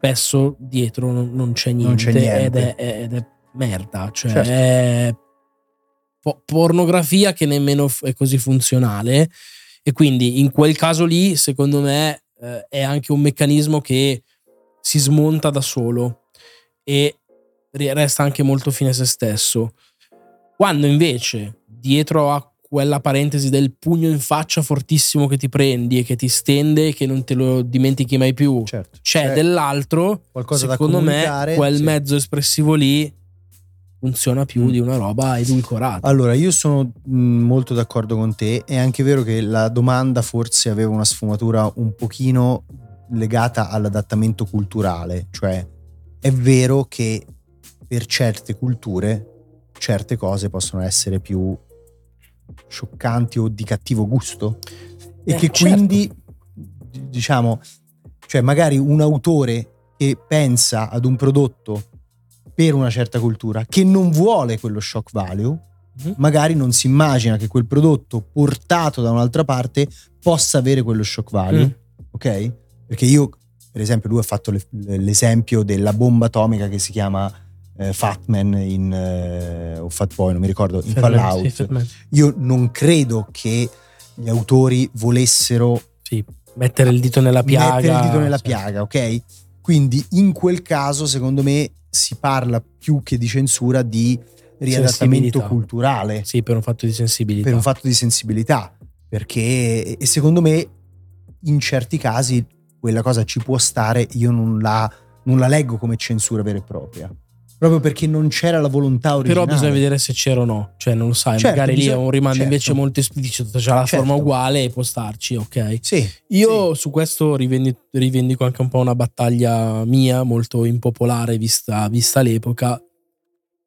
spesso dietro non, c'è niente, non c'è niente. Ed, è, ed, è, merda. Cioè, certo. è pornografia che nemmeno è così funzionale. E quindi in quel caso lì, secondo me, eh, è anche un meccanismo che si smonta da solo e resta anche molto fine a se stesso. Quando invece dietro a quella parentesi del pugno in faccia fortissimo che ti prendi e che ti stende e che non te lo dimentichi mai più, certo. c'è cioè, dell'altro, qualcosa secondo me quel sì. mezzo espressivo lì funziona più mm. di una roba edulcorata. Allora, io sono molto d'accordo con te, è anche vero che la domanda forse aveva una sfumatura un pochino legata all'adattamento culturale, cioè è vero che per certe culture certe cose possono essere più scioccanti o di cattivo gusto e eh, che certo. quindi diciamo cioè magari un autore che pensa ad un prodotto per una certa cultura che non vuole quello shock value mm-hmm. magari non si immagina che quel prodotto portato da un'altra parte possa avere quello shock value mm. ok perché io, per esempio, lui ha fatto le, l'esempio della bomba atomica che si chiama eh, Fatman in, eh, o Fatboy, non mi ricordo, in Fatman, Fallout. Sì, io non credo che gli autori volessero sì, mettere il dito nella piaga. Mettere il dito nella sì. piaga, ok? Quindi in quel caso, secondo me, si parla più che di censura di riadattamento culturale. Sì, per un fatto di sensibilità. Per un fatto di sensibilità. Perché, e secondo me, in certi casi quella cosa ci può stare, io non la, non la leggo come censura vera e propria. Proprio perché non c'era la volontà originale. Però bisogna vedere se c'era o no. Cioè, non lo sai, certo, magari bisogna, lì è un rimando certo. invece molto esplicito, c'è la certo. forma uguale e può starci, ok? Sì. Io sì. su questo rivendico, rivendico, anche un po' una battaglia mia, molto impopolare vista, vista l'epoca.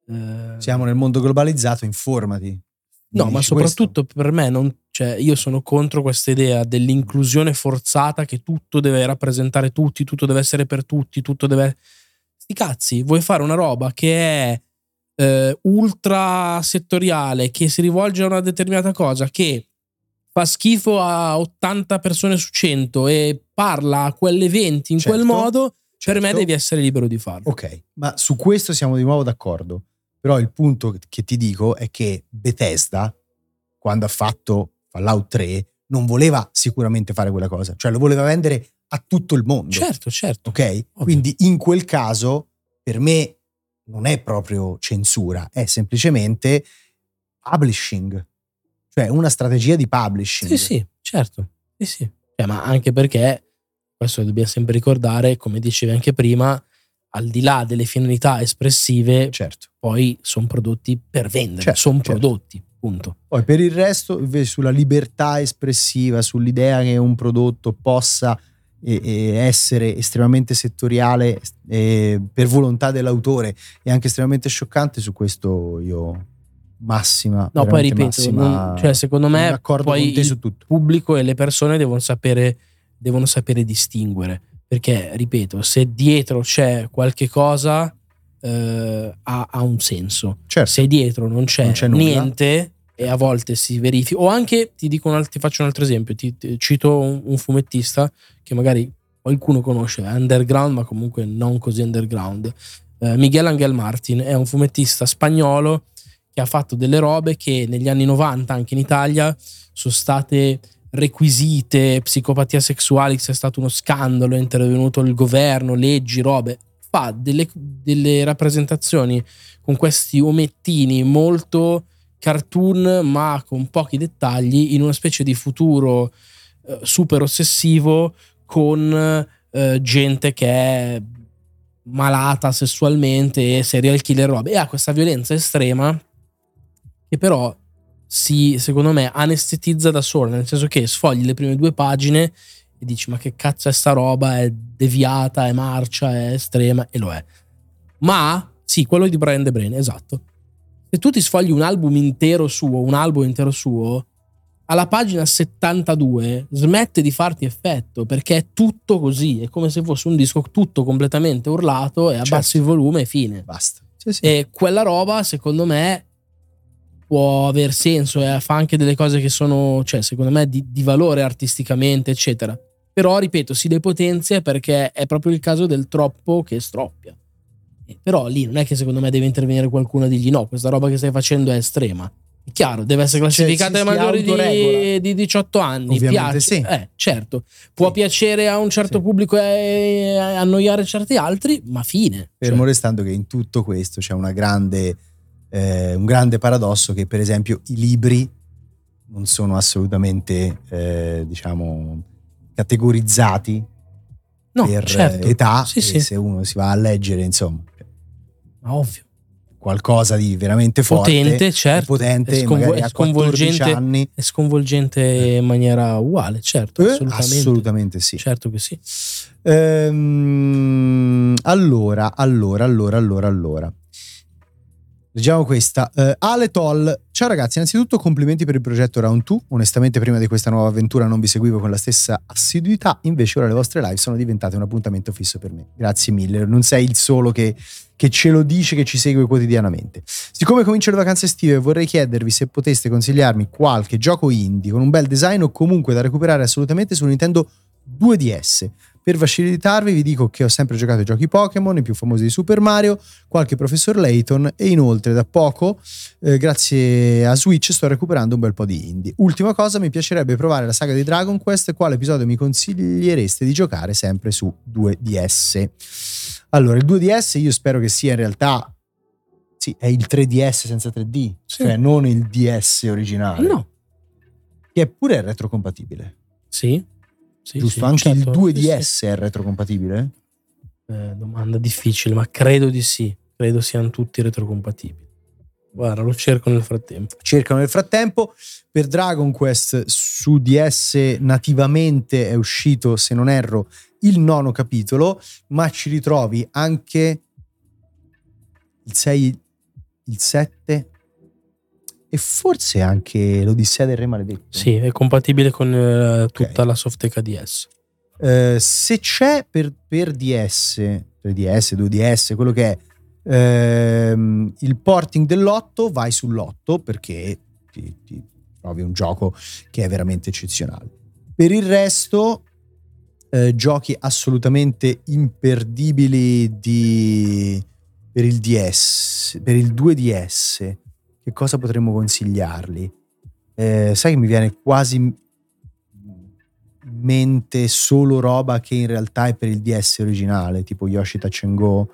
Eh, Siamo nel mondo globalizzato, informati. No, ma soprattutto questo? per me, non, cioè, io sono contro questa idea dell'inclusione forzata che tutto deve rappresentare tutti, tutto deve essere per tutti, tutto deve... Sti cazzi, vuoi fare una roba che è eh, ultra settoriale, che si rivolge a una determinata cosa, che fa schifo a 80 persone su 100 e parla a quell'evento in certo, quel modo, certo. per me devi essere libero di farlo. Ok, ma su questo siamo di nuovo d'accordo. Però il punto che ti dico è che Bethesda, quando ha fatto Fallout 3, non voleva sicuramente fare quella cosa, cioè lo voleva vendere a tutto il mondo. Certo, certo. Ok? Ovvio. Quindi in quel caso, per me, non è proprio censura, è semplicemente publishing, cioè una strategia di publishing. Sì, sì, certo. Sì, sì. Cioè, ma anche perché, questo dobbiamo sempre ricordare, come dicevi anche prima, al di là delle finalità espressive, certo. poi sono prodotti per vendere, Certo, sono certo. prodotti, punto. Poi per il resto, invece, sulla libertà espressiva, sull'idea che un prodotto possa eh, eh, essere estremamente settoriale eh, per volontà dell'autore e anche estremamente scioccante, su questo io massima. No, poi ripeto, massima- non- cioè, secondo me poi il pubblico e le persone devono sapere, devono sapere distinguere. Perché, ripeto, se dietro c'è qualche cosa, eh, ha, ha un senso. Certo. Se dietro non c'è, Non c'è niente, e a volte si verifica, o anche ti, un ti faccio un altro esempio: ti, ti- cito un, un fumettista che magari qualcuno conosce, è underground, ma comunque non così underground. Eh, Miguel Angel Martin è un fumettista spagnolo che ha fatto delle robe che negli anni 90 anche in Italia sono state requisite, psicopatia sessuale, è stato uno scandalo, è intervenuto il governo, leggi, robe. Fa delle, delle rappresentazioni con questi omettini molto cartoon, ma con pochi dettagli, in una specie di futuro eh, super ossessivo con eh, gente che è malata sessualmente e serial killer robe. E ha questa violenza estrema che però si secondo me anestetizza da sola nel senso che sfogli le prime due pagine e dici ma che cazzo è sta roba? È deviata è marcia è estrema e lo è. Ma sì quello di Brian De Brain esatto se tu ti sfogli un album intero suo un album intero suo alla pagina 72 smette di farti effetto perché è tutto così, è come se fosse un disco tutto completamente urlato e abbassi Certo. il volume e fine. Basta. Sì, sì. E quella roba, secondo me, può aver senso e fa anche delle cose che sono, cioè, secondo me, di, di valore artisticamente, eccetera. Però, ripeto, si depotenzia perché è proprio il caso del troppo che stroppia. Però lì non è che secondo me deve intervenire qualcuno e dirgli no, questa roba che stai facendo è estrema. È chiaro, deve essere classificata si- ai maggiori di, di 18 anni. Ovviamente piace. sì. Eh, certo. Può Sì. piacere a un certo Sì. pubblico e annoiare certi altri, ma fine. Fermo Cioè, restando che in tutto questo c'è una grande, eh, un grande paradosso che per esempio i libri non sono assolutamente eh, diciamo categorizzati no, per certo. età Sì, se uno si va a leggere insomma Ma ovvio. qualcosa di veramente forte Potente, certo. potente sconvo- a 14 sconvolgente. anni È sconvolgente in maniera uguale, certo. Eh, assolutamente. assolutamente sì Certo che sì. Ehm, allora, allora, allora, allora, allora. Leggiamo questa. Eh, Ale Toll. Ciao ragazzi, innanzitutto complimenti per il progetto Round 2. Onestamente prima di questa nuova avventura non vi seguivo con la stessa assiduità, invece ora le vostre live sono diventate un appuntamento fisso per me. Grazie mille, non sei il solo che, che ce lo dice, che ci segue quotidianamente. Siccome comincio le vacanze estive vorrei chiedervi se poteste consigliarmi qualche gioco indie con un bel design o comunque da recuperare assolutamente su Nintendo 2DS. Per facilitarvi vi dico che ho sempre giocato ai giochi Pokémon, i più famosi di Super Mario, qualche Professor Layton e inoltre da poco, eh, grazie a Switch, sto recuperando un bel po' di indie. Ultima cosa, mi piacerebbe provare la saga di Dragon Quest, quale episodio mi consigliereste di giocare sempre su 2DS? Allora, il 2DS io spero che sia in realtà... Sì, è il 3DS senza 3D, Sì. cioè non il DS originale, No. che è pure retrocompatibile. Sì. Sì, Giusto? sì, Anche certo. il 2DS Sì, è retrocompatibile? Eh, domanda difficile, ma credo di sì. Credo siano tutti retrocompatibili. Guarda, lo cerco nel frattempo. cercano nel frattempo. Per Dragon Quest su DS nativamente è uscito, se non erro, il nono capitolo, ma ci ritrovi anche il 6, il 7 e forse anche l'Odissea del Re Maledetto. Sì, è compatibile con eh, tutta la softeca DS. Eh, se c'è per, per DS, 3DS, 2DS, quello che è ehm, il porting dell'8, vai sull'8 perché ti, ti trovi un gioco che è veramente eccezionale. Per il resto, eh, giochi assolutamente imperdibili di, per il DS, per il 2DS, che cosa potremmo consigliarli? Eh, sai che mi viene quasi mente solo roba che in realtà è per il DS originale, tipo Yoshi Touch and Go.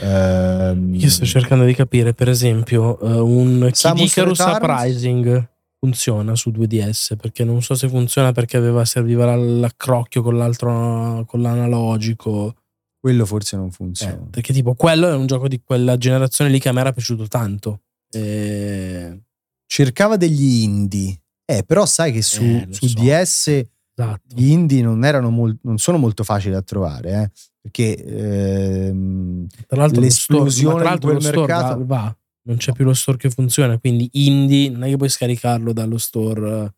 ehm, Io sto cercando di capire, per esempio, eh, un Kid Samus Icarus Returns? Uprising funziona su 2DS perché non so se funziona perché aveva, serviva la- l'accrocchio con l'altro con l'analogico quello forse non Eh, funziona. perché tipo quello è un gioco di quella generazione lì che a me era piaciuto tanto. Eh, Cercava degli indie. Eh, però sai che su, Eh, su so. DS esatto. gli indie non, erano mol- non sono molto facili da trovare, eh, perché ehm, Tra l'altro lo store, l'esplosione ma tra l'altro di lo quel store mercato- va, va. non c'è più lo store che funziona, quindi indie non è che puoi scaricarlo dallo store eh,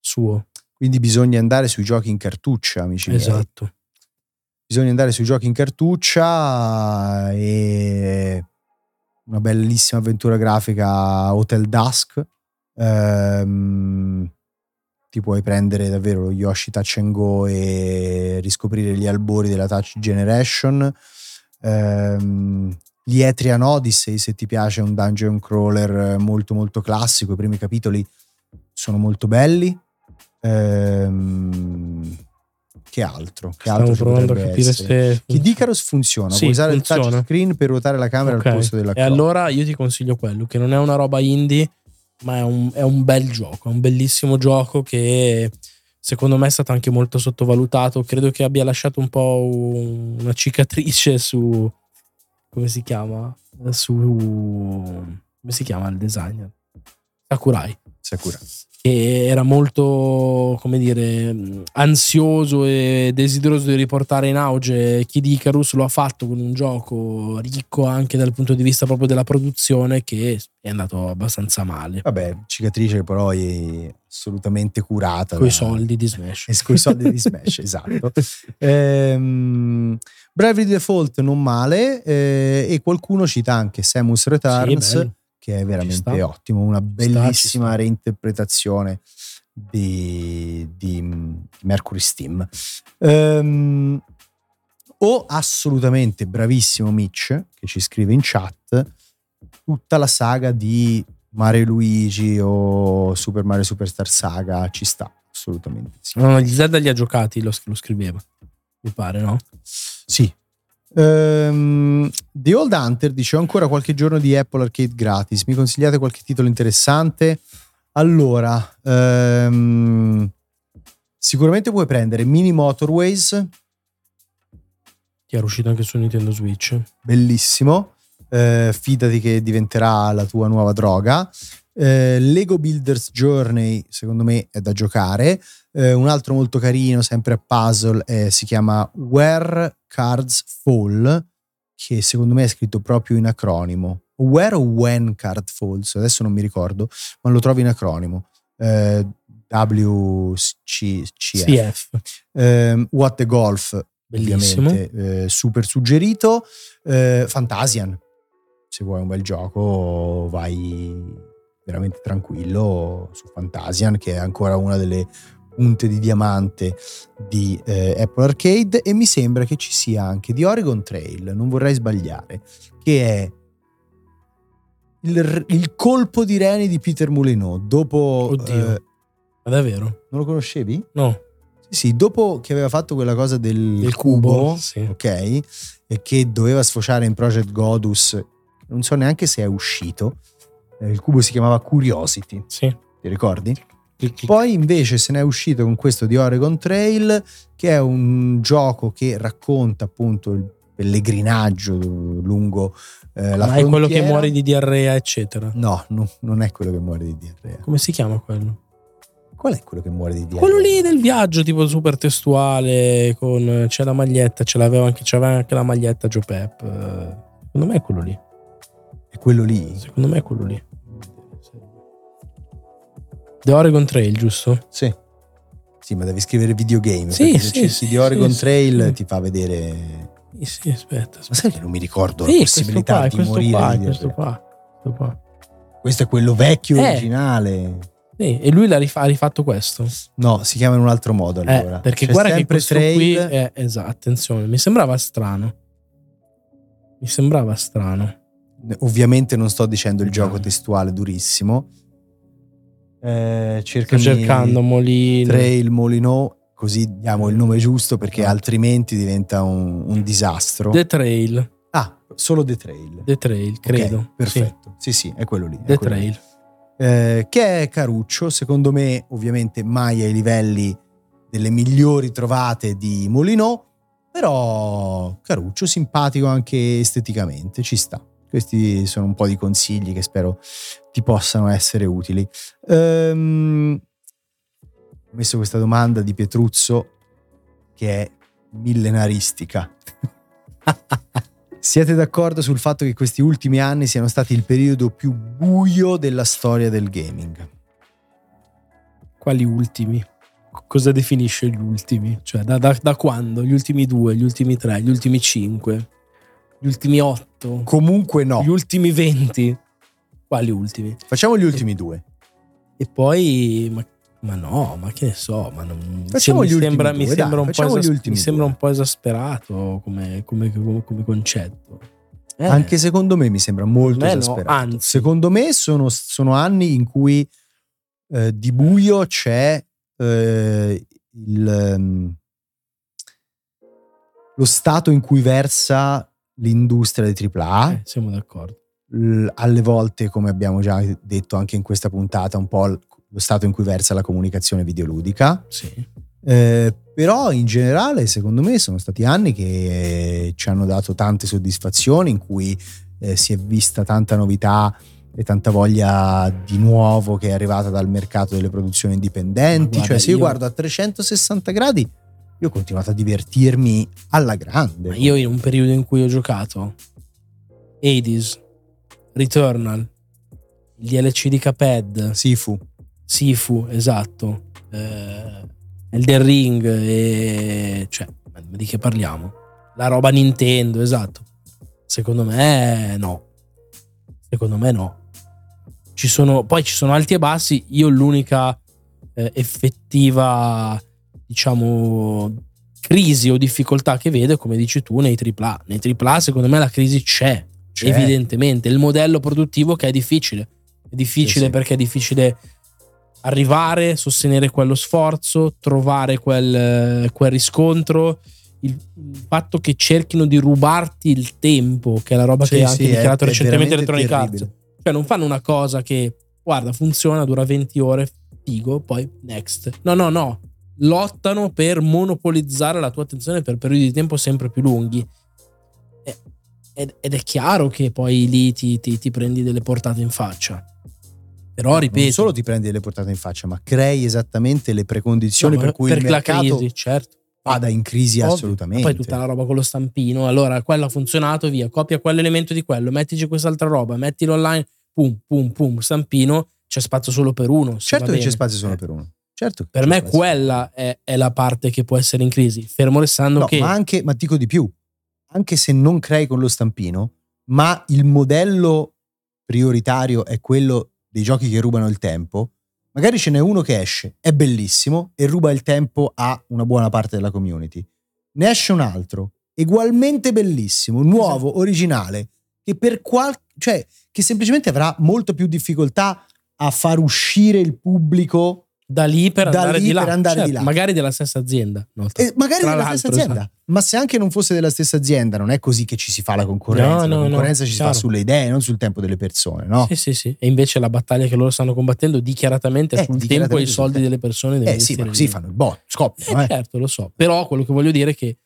suo. quindi bisogna andare sui giochi in cartuccia, amici miei. Esatto. Bisogna andare sui giochi in cartuccia e una bellissima avventura grafica Hotel Dusk. Ehm, ti puoi prendere davvero lo Yoshi Touch and Go e riscoprire gli albori della Touch Generation. Ehm, gli Etrian Odyssey, se ti piace, è un dungeon crawler molto molto classico. I primi capitoli sono molto belli. Ehm, che altro? Che altro Stavo ci provando a capire essere? se Kid Icarus funziona, Sì, puoi usare funziona. il touchscreen per ruotare la camera Ok. al posto della E clock. allora io ti consiglio quello, che non è una roba indie, ma è un, è un bel gioco, è un bellissimo gioco che secondo me è stato anche molto sottovalutato. Credo che abbia lasciato un po' un- una cicatrice su... come si chiama? Su... come si chiama il designer? Sakurai Sakura. Che era molto, come dire, ansioso e desideroso di riportare in auge Kid Icarus, lo ha fatto con un gioco ricco anche dal punto di vista proprio della produzione che è andato abbastanza male. Vabbè, cicatrice che però è assolutamente curata. Con i soldi di Smash. Con i soldi di Smash, esatto. Ehm, Bravely Default non male eh, e qualcuno cita anche Samus Returns Sì. Che è veramente ottimo, una bellissima reinterpretazione di, di Mercury Steam. Ehm, o assolutamente bravissimo Mitch che ci scrive in chat tutta la saga di Mario Luigi o Super Mario Superstar Saga ci sta assolutamente sì. No, no, gli Zelda li ha giocati, lo, lo scriveva. Mi pare, no? Sì. Ehm, The Old Hunter dice ho ancora qualche giorno di Apple Arcade gratis. Mi consigliate qualche titolo interessante? Allora, ehm, sicuramente puoi prendere Mini Motorways, Che era uscito anche su Nintendo Switch. bellissimo. Eh, fidati che diventerà la tua nuova droga. Eh, Lego Builders Journey, secondo me, è da giocare. Eh, un altro molto carino, sempre a puzzle, eh, si chiama Where Cards Fall, che secondo me è scritto proprio in acronimo. Where o When Card Falls, adesso non mi ricordo, ma lo trovo in acronimo. Eh, WCF. CF. Ehm, What the Golf, Bellissimo. eh, super suggerito. Eh, Fantasian, se vuoi un bel gioco, vai veramente tranquillo su Fantasian, che è ancora una delle punte di diamante di eh, Apple Arcade. E mi sembra che ci sia anche di Oregon Trail, non vorrei sbagliare, che è il, il colpo di reni di Peter Moulinot. Dopo. Oddio. eh, Ma davvero? non lo conoscevi? No. Sì, sì, dopo che aveva fatto quella cosa del Il cubo, cubo, sì. ok, e che doveva sfociare in Project Godus, non so neanche se è uscito. eh, Il cubo si chiamava Curiosity, Sì. ti ricordi? Clic. Poi invece se ne è uscito con questo di Oregon Trail, che è un gioco che racconta appunto il pellegrinaggio lungo eh, la Ma è quello che frontiera. muore di diarrea, eccetera. No, no, non è quello che muore di diarrea. Come si chiama quello? Qual è quello che muore di diarrea? Quello lì del viaggio, tipo super testuale, con c'è la maglietta, ce l'aveva anche, c'aveva anche la maglietta Joe Pep. Secondo me è quello lì. È quello lì? Secondo me è quello lì. The Oregon Trail, giusto? Sì. Sì, ma devi scrivere videogame. Sì, sì, sì, di Oregon sì, Trail sì. ti fa vedere. Sì, sì, aspetta. Ma aspetta. sai che non mi ricordo Sì, la possibilità qua, di questo morire qua, di questo qua, questo qua. Questo è quello vecchio Eh. originale. Sì, e lui l'ha rif- ha rifatto questo. No, si chiama in un altro modo Eh, allora. perché C'è guarda che questo trail, qui è esatto, attenzione, mi sembrava strano. Mi sembrava strano. Ovviamente non sto dicendo il gioco No. testuale durissimo. Eh, Sto cercando Molino. Trail Molino, così diamo il nome giusto perché Esatto. altrimenti diventa un, un disastro. The Trail. ah, solo The Trail. The Trail, credo. perfetto. Sì. sì, è quello lì. è The quello lì. Trail. Eh, che è caruccio, secondo me ovviamente mai ai livelli delle migliori trovate di Molino, Però caruccio, simpatico anche esteticamente, ci sta. Questi sono un po' di consigli che spero ti possano essere utili. Ehm, ho messo questa domanda di Pietruzzo che è millenaristica. Siete d'accordo sul fatto che questi ultimi anni siano stati il periodo più buio della storia del gaming? Quali ultimi? Cosa definisce gli ultimi? Cioè, da, da, da quando? Gli ultimi due, gli ultimi tre, gli ultimi cinque, gli ultimi otto? Comunque no. Gli ultimi venti? Quali ultimi? Facciamo gli ultimi due. E poi, ma, ma no, ma che ne so, ma non, Facciamo mi gli ultimi sembra, due, mi sembra un, po, esas- mi sembra un esasperato come, come- come- come concetto. Eh, Anche secondo me mi sembra molto no, esasperato. anzi. Secondo me sono, sono anni in cui eh, di buio c'è eh, il, ehm, lo stato in cui versa l'industria dei AAA. eh, siamo d'accordo. l- alle volte, come abbiamo già detto anche in questa puntata, un po' l- lo stato in cui versa la comunicazione videoludica. Sì. Eh, però in generale, secondo me, sono stati anni che eh, ci hanno dato tante soddisfazioni, in cui eh, si è vista tanta novità e tanta voglia di nuovo che è arrivata dal mercato delle produzioni indipendenti. Ma guarda, cioè, se io, io- guardo a 360 gradi, io ho continuato a divertirmi alla grande. Ma io in un periodo in cui ho giocato Hades, Returnal, il DLC di Cuphead, Sifu. Sifu, esatto, eh, Elden Ring, e, cioè, di che parliamo? La roba Nintendo, esatto. Secondo me no. Secondo me no. Ci sono, poi ci sono alti e bassi. Io l'unica eh, effettiva, diciamo, crisi o difficoltà che vedo è come dici tu nei AAA. Nei AAA secondo me la crisi c'è, C'è. evidentemente. Il modello produttivo che è difficile. È difficile Sì, perché è difficile arrivare, sostenere quello sforzo, trovare quel, quel riscontro. Il, il fatto che cerchino di rubarti il tempo, che è la roba Sì, che ha sì, anche è- dichiarato è recentemente veramente Electronic Arts. Cioè, non fanno una cosa che, guarda, funziona, dura 20 ore, figo, poi next. No, no, no. Lottano per monopolizzare la tua attenzione per periodi di tempo sempre più lunghi. E- Ed, ed è chiaro che poi lì ti, ti- ti prendi delle portate in faccia. Però, ripeto, non solo ti prendi delle portate in faccia, ma crei esattamente le precondizioni no, per cui per il mercato crisi, certo. vada in crisi Ovvio. assolutamente. Ma poi tutta la roba con lo stampino. Allora, quello ha funzionato, via. Copia quell'elemento di quello, mettici quest'altra roba, mettilo online, pum, pum, pum, stampino. C'è spazio solo per uno. certo che bene. c'è spazio solo Eh. per uno. Certo Per me quella è, è la parte che può essere in crisi. Fermo restando No, che... ma anche, ma dico di più, anche se non crei con lo stampino, ma il modello prioritario è quello dei giochi che rubano il tempo, magari ce n'è uno che esce, è bellissimo e ruba il tempo a una buona parte della community. Ne esce un altro, ugualmente bellissimo, nuovo, originale, che per qual... cioè che semplicemente avrà molto più difficoltà a far uscire il pubblico da lì per da andare lì di là. per andare Certo, di là. Magari della stessa azienda. no? e magari Tra della stessa azienda. esatto. Ma se anche non fosse della stessa azienda, non è così che ci si fa la concorrenza. No, no, la concorrenza ci si fa sulle idee, non sul tempo delle persone, no? Sì, sì, sì. E invece la battaglia che loro stanno combattendo dichiaratamente è Eh, sul tempo e dichiaratamente i soldi tempo. delle persone. Eh sì, ma così fanno il bot, scoppiano, Eh, eh. certo, lo so. Però quello che voglio dire è che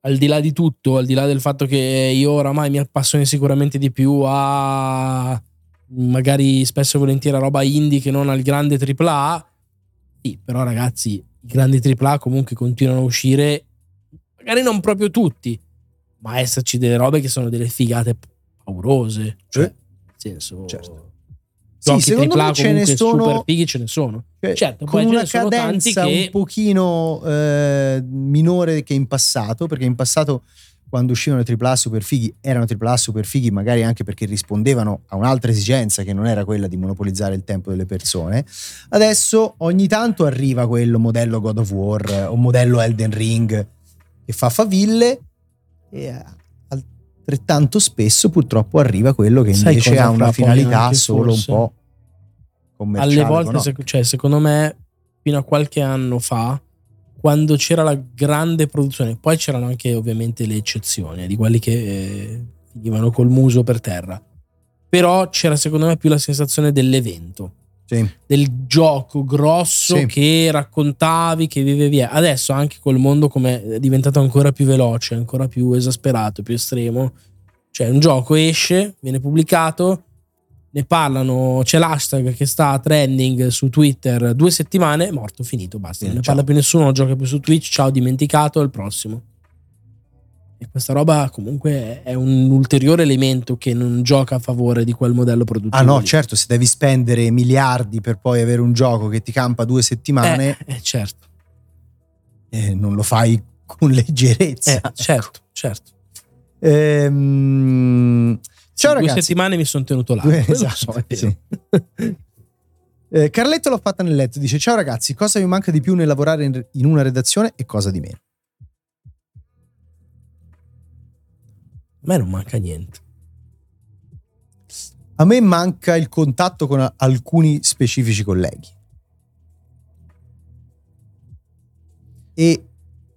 al di là di tutto, al di là del fatto che io oramai mi appassioni sicuramente di più a magari spesso e volentieri a roba indie che non al grande AAA, sì, però ragazzi, i grandi AAA comunque continuano a uscire, magari non proprio tutti, ma esserci delle robe che sono delle figate paurose. Cioè, Eh. nel senso... Certo. Sì, secondo AAA me ce ne sono- super fighi ce ne sono. Cioè, Certo, con una cadenza che- un pochino eh, minore che in passato, perché in passato quando uscivano i AAA super fighi erano AAA super fighi magari anche perché rispondevano a un'altra esigenza che non era quella di monopolizzare il tempo delle persone. Adesso ogni tanto arriva quello modello God of War eh, o modello Elden Ring che fa faville e eh, altrettanto spesso purtroppo arriva quello che Sai invece ha una finalità solo un po' commerciale. alle volte, cioè, secondo me, fino a qualche anno fa, quando c'era la grande produzione, poi c'erano anche ovviamente le eccezioni eh, di quelli che eh, finivano col muso per terra. Però c'era secondo me più la sensazione dell'evento. Sì. del gioco grosso Sì. che raccontavi, che vivevi. Adesso anche col mondo come è diventato ancora più veloce, ancora più esasperato, più estremo. Cioè un gioco esce, viene pubblicato, ne parlano, c'è l'hashtag che sta trending su Twitter due settimane, è morto, finito, basta. Non ne ciao. parla più nessuno, non gioca più su Twitch, ciao, dimenticato, al prossimo. E questa roba comunque è un ulteriore elemento che non gioca a favore di quel modello produttivo. Ah no, lì. certo, se devi spendere miliardi per poi avere un gioco che ti campa due settimane, Eh, eh, certo. eh, non lo fai con leggerezza. Eh, certo, certo. Ehm, ciao Due ragazzi. settimane mi sono tenuto là. Due- esatto, so, sì. Eh, Carletto l'ho fatta nel letto, dice ciao ragazzi, cosa vi manca di più nel lavorare in, in una redazione e cosa di meno? A me non manca niente. A me manca il contatto con alcuni specifici colleghi. E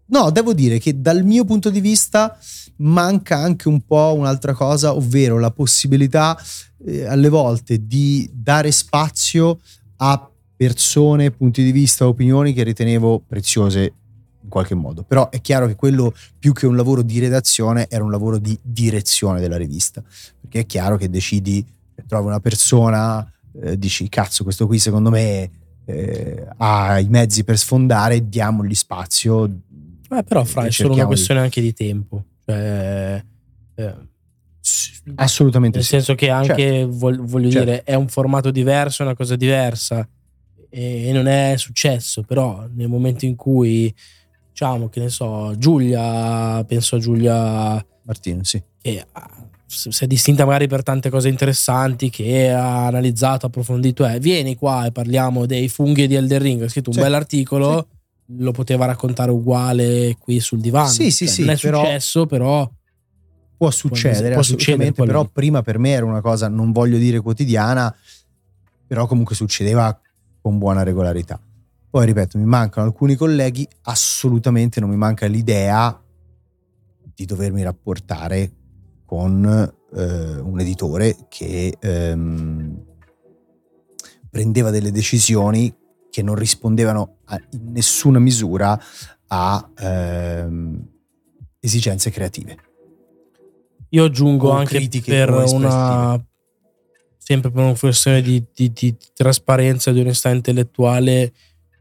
no, devo dire che dal mio punto di vista manca anche un po' un'altra cosa, ovvero la possibilità eh, alle volte di dare spazio a persone, punti di vista, opinioni che ritenevo preziose in qualche modo. Però è chiaro che quello più che un lavoro di redazione era un lavoro di direzione della rivista, perché è chiaro che decidi, trovi una persona, eh, dici cazzo questo qui secondo me eh, ha i mezzi per sfondare, diamogli spazio. Eh, però, fra, è solo una di- questione anche di tempo. Cioè, eh, Assolutamente nel sì. senso che anche, vol- voglio Certo. dire, è un formato diverso, è una cosa diversa. E, non è successo, però nel momento in cui, diciamo, che ne so, Giulia, penso a Giulia Martino, sì. che ha- si è distinta magari per tante cose interessanti che ha analizzato, approfondito. Eh, vieni qua e parliamo dei funghi di Elder Ring. Ha scritto un Sì, bell'articolo, lo poteva raccontare uguale qui sul divano. Sì, sì, Cioè, sì, Non è però- successo, però. Può succedere, può assolutamente, succedere, però lì. prima per me era una cosa, non voglio dire quotidiana, però comunque succedeva con buona regolarità. Poi ripeto, mi mancano alcuni colleghi, assolutamente non mi manca l'idea di dovermi rapportare con eh, un editore che ehm, prendeva delle decisioni che non rispondevano a- in nessuna misura a ehm, esigenze creative. Io aggiungo O anche per una. Sempre per una questione di, di- di trasparenza e di onestà intellettuale,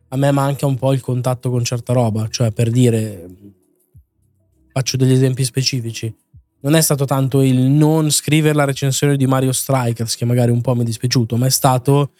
a me manca un po' il contatto con certa roba. Cioè, per dire, faccio degli esempi specifici. Non è stato tanto il non scrivere la recensione di Mario Strikers, che magari un po' mi è dispiaciuto, ma è stato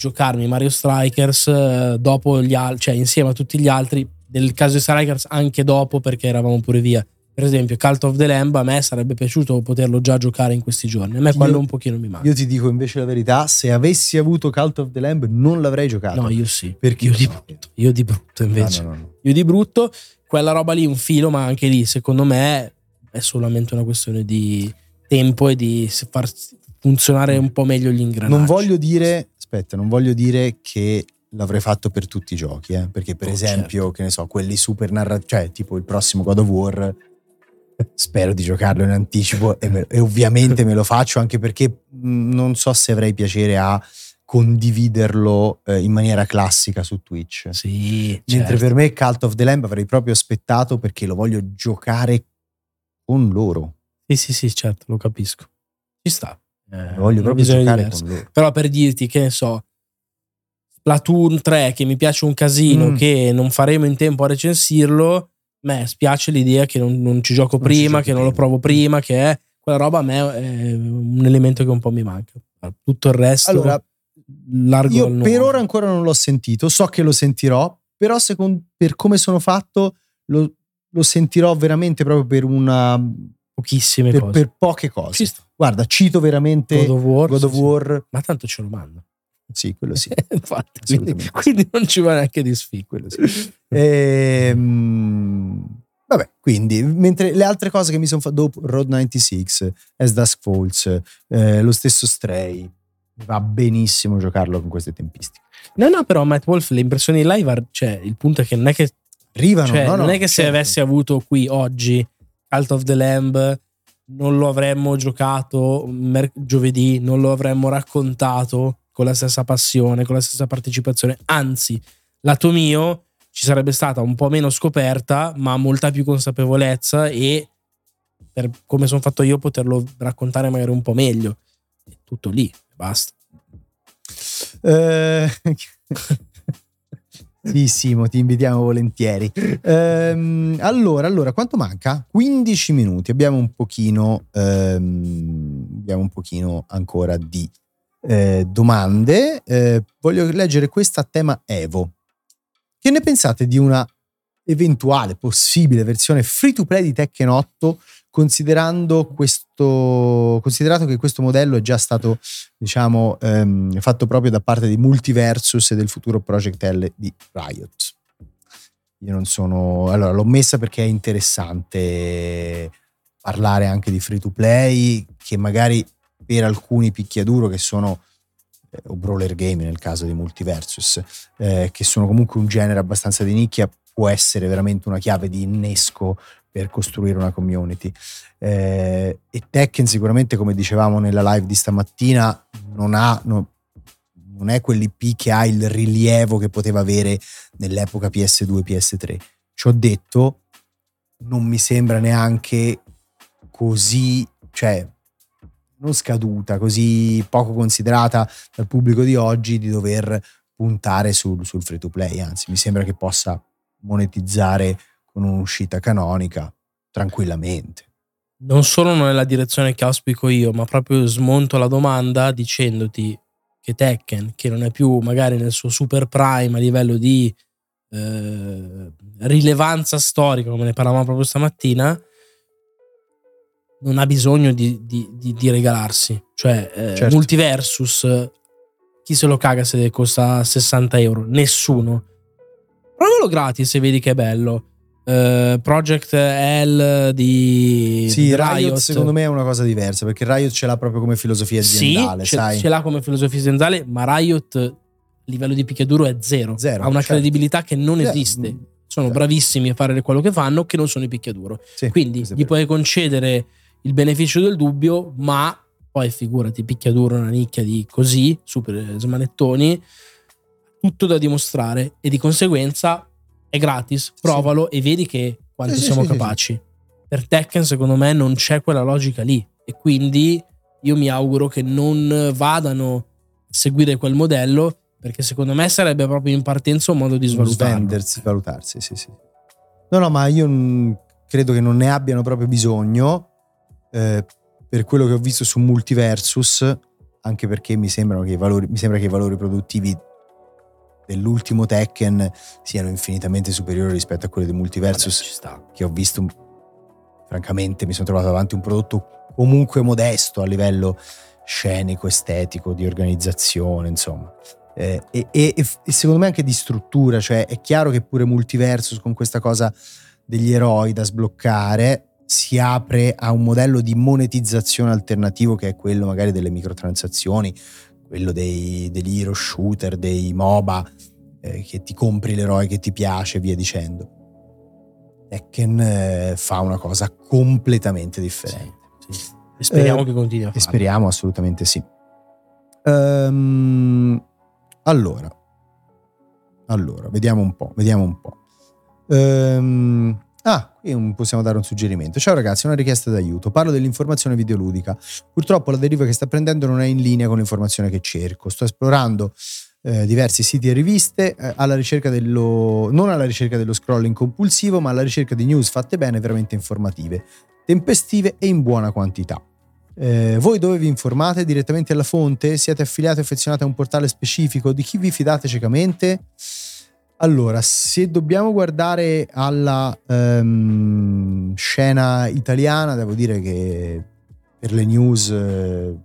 giocarmi Mario Strikers eh, dopo gli altri, cioè insieme a tutti gli altri. Nel caso di Strikers, anche dopo, perché eravamo pure via. Per esempio, Cult of the Lamb a me sarebbe piaciuto poterlo già giocare in questi giorni. A me Io- quello un pochino mi manca. Io ti dico invece la verità, se avessi avuto Cult of the Lamb non l'avrei giocato. No, io sì. Perché io di brutto. Io di brutto invece. No, no, no. Io di brutto, quella roba lì, un filo, ma anche lì, secondo me, è solamente una questione di tempo e di far funzionare un po' meglio gli ingranaggi. Non voglio dire, aspetta, non voglio dire che l'avrei fatto per tutti i giochi, eh, perché per Oh, esempio, certo. che ne so, quelli super narrativi, cioè tipo il prossimo God of War, spero di giocarlo in anticipo e, me- e ovviamente me lo faccio anche perché mh, non so se avrei piacere a condividerlo eh, in maniera classica su Twitch. Sì, Mentre certo. per me Cult of the Lamb avrei proprio aspettato perché lo voglio giocare con loro. Sì, sì, sì, certo, lo capisco. Ci sta. Eh, voglio proprio giocare diversa. con loro. Però per dirti, che ne so, Platoon 3, che mi piace un casino, Mm. che non faremo in tempo a recensirlo, a me spiace l'idea che non, non ci gioco Non ci prima, giochi che non lo provo prima, che è quella roba a me è un elemento che un po' mi manca. Tutto il resto, Allora, largo Io per ora ancora non l'ho sentito, so che lo sentirò, però secondo, per come sono fatto lo, lo sentirò veramente proprio per una pochissime per, cose. per poche Ci cose. sta. Guarda, cito veramente God of War, God of sì, sì. War, Ma tanto ce lo mando. sì, quello sì. Infatti, quindi, quindi non ci va neanche di sfigo. quello sì. Ehm, vabbè, quindi, mentre le altre cose che mi sono fatte dopo Road 96, As Dusk Falls, eh, lo stesso Stray, va benissimo giocarlo con queste tempistiche. No, no, però Matt Wolf le impressioni live, cioè il punto è che non è che Arrivano, Cioè, no, no, non è che se certo. avessi avuto qui oggi Cult of the Lamb, non lo avremmo giocato mer- giovedì, non lo avremmo raccontato con la stessa passione, con la stessa partecipazione. Anzi, lato mio ci sarebbe stata un po' meno scoperta, ma molta più consapevolezza e per come sono fatto io poterlo raccontare magari un po' meglio. Tutto lì, basta. Eh, sì, Simo, ti invitiamo volentieri. Ehm, allora, allora, quanto manca? 15 minuti. Abbiamo un pochino, ehm, abbiamo un pochino ancora di eh, domande. Eh, voglio leggere questa a tema Evo. Che ne pensate di una eventuale possibile versione free to play di Tekken 8 considerando questo considerato che questo modello è già stato diciamo ehm, fatto proprio da parte di Multiversus e del futuro Project L di Riot. Io non sono allora l'ho messa perché è interessante parlare anche di free to play che magari per alcuni picchiaduro che sono eh, o brawler game nel caso di Multiversus eh, che sono comunque un genere abbastanza di nicchia può essere veramente una chiave di innesco per costruire una community. Eh, e Tekken sicuramente, come dicevamo nella live di stamattina, non, ha, no, non è quell'IP che ha il rilievo che poteva avere nell'epoca PS2 PS3. Ci ho detto, non mi sembra neanche così, cioè non scaduta, così poco considerata dal pubblico di oggi di dover puntare sul, sul free to play, anzi mi sembra che possa monetizzare con un'uscita canonica tranquillamente. Non solo non è la direzione che auspico io, ma proprio smonto la domanda dicendoti che Tekken, che non è più magari nel suo super prime a livello di eh, rilevanza storica, come ne parlavamo proprio stamattina, non ha bisogno di, di, di, di regalarsi. Cioè, eh, certo. Multiversus, chi se lo caga se costa 60 euro? Nessuno. Provalo gratis se vedi che è bello. Uh, Project L di sì, Riot. Riot. secondo me è una cosa diversa perché Riot ce l'ha proprio come filosofia aziendale sì, sai? ce l'ha come filosofia aziendale ma Riot a livello di picchiaduro è zero, zero ha una certo. credibilità che non certo. esiste sono certo. bravissimi a fare quello che fanno che non sono i picchiaduro sì, quindi gli puoi concedere il beneficio del dubbio ma poi figurati picchiaduro una nicchia di così super smanettoni tutto da dimostrare e di conseguenza è gratis, provalo sì. e vedi che quanto sì, siamo sì, capaci. Per Tekken secondo me non c'è quella logica lì e quindi io mi auguro che non vadano a seguire quel modello perché secondo me sarebbe proprio in partenza un modo di svalutarsi. Svendersi, valutarsi, sì sì. No, no, ma io credo che non ne abbiano proprio bisogno eh, per quello che ho visto su Multiversus, anche perché mi, che valori, mi sembra che i valori produttivi dell'ultimo Tekken siano infinitamente superiori rispetto a quelli di Multiversus che ho visto francamente mi sono trovato davanti un prodotto comunque modesto a livello scenico, estetico, di organizzazione, insomma. Eh, e, e, e, secondo me anche di struttura, cioè è chiaro che pure Multiversus con questa cosa degli eroi da sbloccare si apre a un modello di monetizzazione alternativo che è quello magari delle microtransazioni, quello dei, degli hero shooter, dei MOBA, eh, che ti compri l'eroe che ti piace e via dicendo. Tekken eh, fa una cosa completamente differente. Sì, sì. E speriamo eh, che continui a farlo. E speriamo assolutamente sì. Um, allora, allora, vediamo un po', vediamo un po'. Um, Ah, qui possiamo dare un suggerimento. Ciao ragazzi, una richiesta d'aiuto. Parlo dell'informazione videoludica. Purtroppo la deriva che sta prendendo non è in linea con l'informazione che cerco. Sto esplorando eh, diversi siti e riviste eh, alla ricerca dello, non alla ricerca dello scrolling compulsivo, ma alla ricerca di news fatte bene, veramente informative, tempestive e in buona quantità. Eh, voi dove vi informate? Direttamente alla fonte? Siete affiliati o affezionati a un portale specifico? Di chi vi fidate ciecamente? Allora, se dobbiamo guardare alla um, scena italiana, devo dire che per le news eh,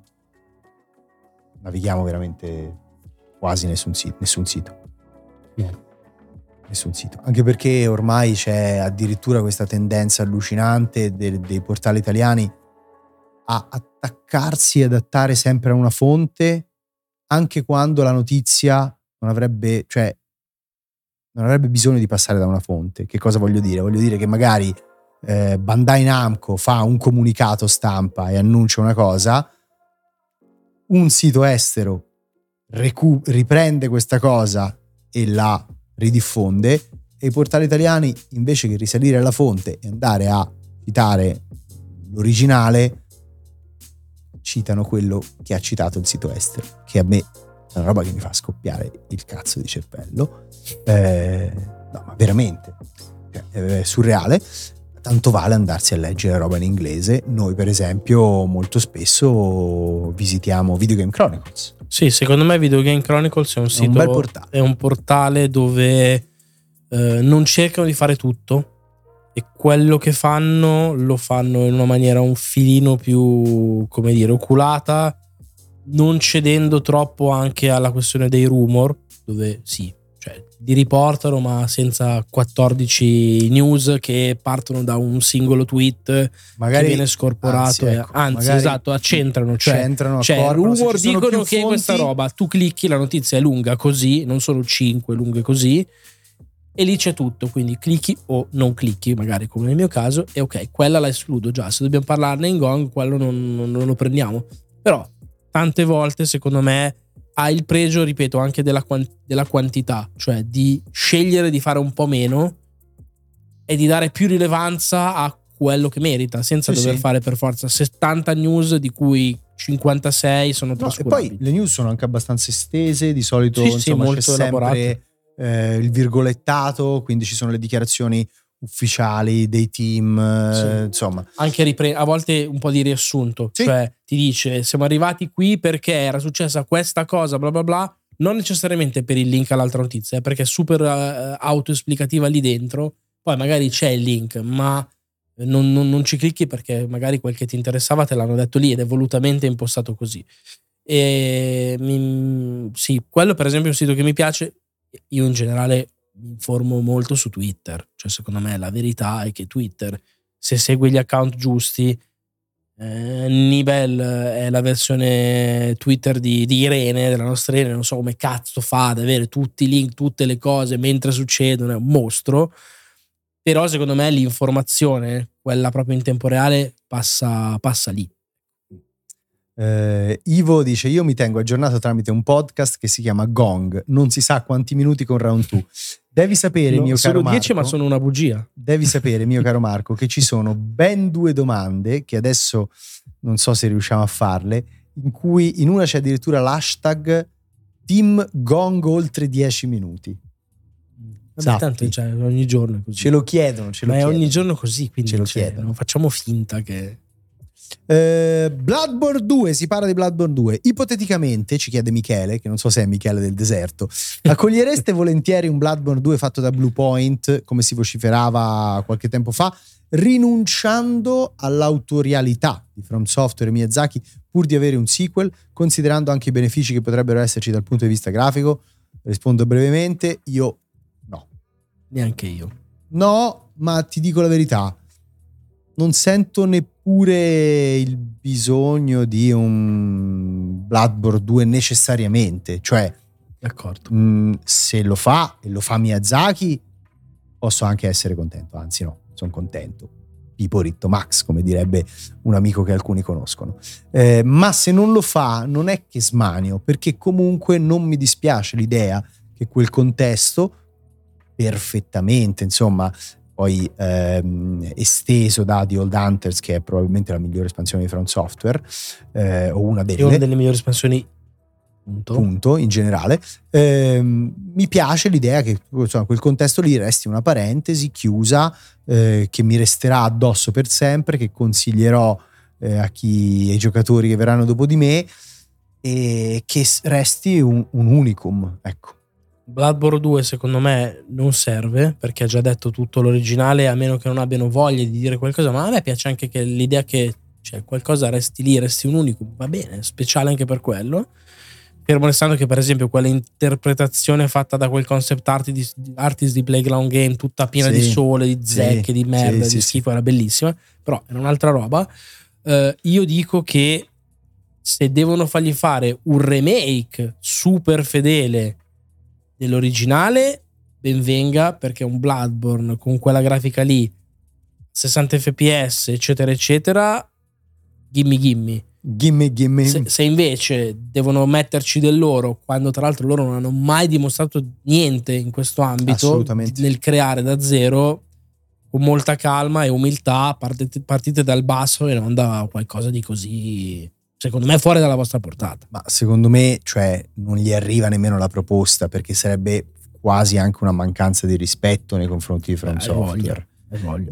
navighiamo veramente quasi nessun sito. Nessun sito. No. Nessun sito. Anche perché ormai c'è addirittura questa tendenza allucinante dei, dei portali italiani a attaccarsi e adattare sempre a una fonte anche quando la notizia non avrebbe, cioè non avrebbe bisogno di passare da una fonte. Che cosa voglio dire? Voglio dire che magari eh, Bandai Namco fa un comunicato stampa e annuncia una cosa, un sito estero recu- riprende questa cosa e la ridiffonde e i portali italiani invece che risalire alla fonte e andare a citare l'originale citano quello che ha citato il sito estero che a me è una roba che mi fa scoppiare il cazzo di cervello eh, no ma veramente cioè, è surreale tanto vale andarsi a leggere roba in inglese. Noi, per esempio, molto spesso visitiamo Video Game Chronicles. Sì, secondo me Video Game Chronicles è un sito. È un bel portale. È un portale dove eh, non cercano di fare tutto. E quello che fanno lo fanno in una maniera un filino più, come dire, oculata, non cedendo troppo anche alla questione dei rumor, dove sì, cioè li riportano ma senza 14 news che partono da un singolo tweet magari, che viene scorporato anzi, ecco, anzi esatto accentrano cioè, centrano, cioè rumor dicono che fonti... questa roba tu clicchi la notizia è lunga così non sono 5 lunghe così e lì c'è tutto quindi clicchi o non clicchi magari come nel mio caso e ok quella la escludo già se dobbiamo parlarne in gong quello non, non, non lo prendiamo. Però tante volte secondo me ha il pregio, ripeto, anche della, della quantità, cioè di scegliere di fare un po' meno e di dare più rilevanza a quello che merita, senza sì, dover sì. fare per forza 70 news di cui 56 sono no, trascurabili. E poi le news sono anche abbastanza estese, di solito sì, insomma, sì, molto sempre eh, il virgolettato, quindi ci sono le dichiarazioni ufficiali dei team, sì. eh, insomma. Anche ripre- a volte un po' di riassunto, sì. cioè ti dice siamo arrivati qui perché era successa questa cosa, bla bla bla, non necessariamente per il link all'altra notizia, perché è super uh, autoesplicativa lì dentro, poi magari c'è il link, ma non, non, non, ci clicchi perché magari quel che ti interessava te l'hanno detto lì ed è volutamente impostato così. E mi, sì, quello per esempio è un sito che mi piace. Io in generale mi informo molto su Twitter. Cioè, secondo me la verità è che Twitter, se segui gli account giusti, eh, Nibel è la versione Twitter di, di, Irene, della nostra Irene, non so come cazzo fa ad avere tutti i link, tutte le cose mentre succedono, è un mostro. Però secondo me l'informazione, quella proprio in tempo reale, passa, passa lì. Eh, Ivo dice: Io mi tengo aggiornato tramite un podcast che si chiama Gong. Non si sa quanti minuti con Round 2. Devi sapere, no, mio caro Marco. Sono 10, ma sono una bugia. Devi sapere, mio caro Marco, che ci sono ben due domande che adesso non so se riusciamo a farle. In cui in una c'è addirittura l'hashtag Team Gong oltre 10 minuti. Vabbè, tanto cioè, ogni giorno è così. Ce lo chiedono, ce lo Ma chiedono. è ogni giorno così, quindi ce lo cioè, chiedono. Non facciamo finta che. Eh, Bloodborne 2, si parla di Bloodborne 2. Ipoteticamente, ci chiede Michele, che non so se è Michele del deserto, accogliereste volentieri un Bloodborne 2 fatto da Bluepoint, come si vociferava qualche tempo fa, rinunciando all'autorialità di From Software e Miyazaki pur di avere un sequel, considerando anche i benefici che potrebbero esserci dal punto di vista grafico? Rispondo brevemente, io no. Neanche io. No, ma ti dico la verità non sento neppure il bisogno di un Bloodborne 2 necessariamente. Cioè, D'accordo. Mh, mm, se lo fa e lo fa Miyazaki, posso anche essere contento. Anzi, no, sono contento. Pipo Ritto Max, come direbbe un amico che alcuni conoscono. Eh, ma se non lo fa, non è che smanio, perché comunque non mi dispiace l'idea che quel contesto perfettamente, insomma, poi ehm, esteso da The Old Hunters, che è probabilmente la migliore espansione di Front Software, eh, o una delle, una delle migliori espansioni. Punto. punto in generale. Eh, mi piace l'idea che insomma, quel contesto lì resti una parentesi chiusa eh, che mi resterà addosso per sempre, che consiglierò eh, a chi, ai giocatori che verranno dopo di me e che resti un, un unicum. Ecco. Bloodborne 2 secondo me non serve perché ha già detto tutto l'originale a meno che non abbiano voglia di dire qualcosa ma a me piace anche che l'idea che cioè, qualcosa resti lì, resti un unico, va bene, speciale anche per quello. Fermo restando che per esempio quella interpretazione fatta da quel concept artist, artist di Playground Game tutta piena sì, di sole, di zecche, sì, di merda, sì, di schifo era bellissima però era un'altra roba. Uh, io dico che se devono fargli fare un remake super fedele dell'originale, ben venga perché un Bloodborne con quella grafica lì, 60 fps, eccetera, eccetera, gimme gimme. Gimme, gimme. Se, se, invece devono metterci del loro, quando tra l'altro loro non hanno mai dimostrato niente in questo ambito, nel creare da zero, con molta calma e umiltà, partite, partite dal basso e non da qualcosa di così, secondo me, fuori dalla vostra portata. Ma secondo me, cioè, non gli arriva nemmeno la proposta, perché sarebbe quasi anche una mancanza di rispetto nei confronti di From eh, Software.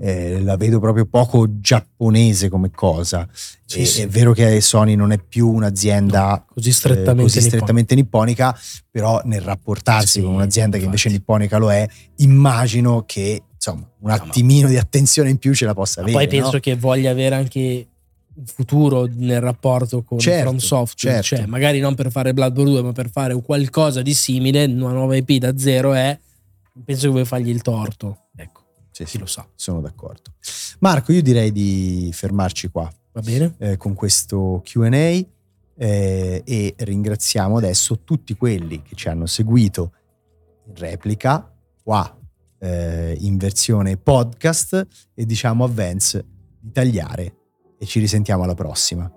Eh, la vedo proprio poco giapponese come cosa. Sì, e, sì. È vero che Sony non è più un'azienda no, così strettamente, eh, così strettamente nipponica. nipponica. però nel rapportarsi sì, con un'azienda che invece nipponica lo è, immagino che insomma un attimino di attenzione in più ce la possa avere. Poi penso no? che voglia avere anche un futuro nel rapporto con certo, From Software, certo. cioè magari non per fare Bloodborne 2, ma per fare qualcosa di simile, una nuova IP da zero è penso che vuoi fargli il torto. Ecco. Sì, sì, lo sa. Sono d'accordo. Marco, io direi di fermarci qua. Va bene. Eh, con questo QA eh, e ringraziamo adesso tutti quelli che ci hanno seguito in replica qua eh, in versione podcast e diciamo a Vance di tagliare e ci risentiamo alla prossima.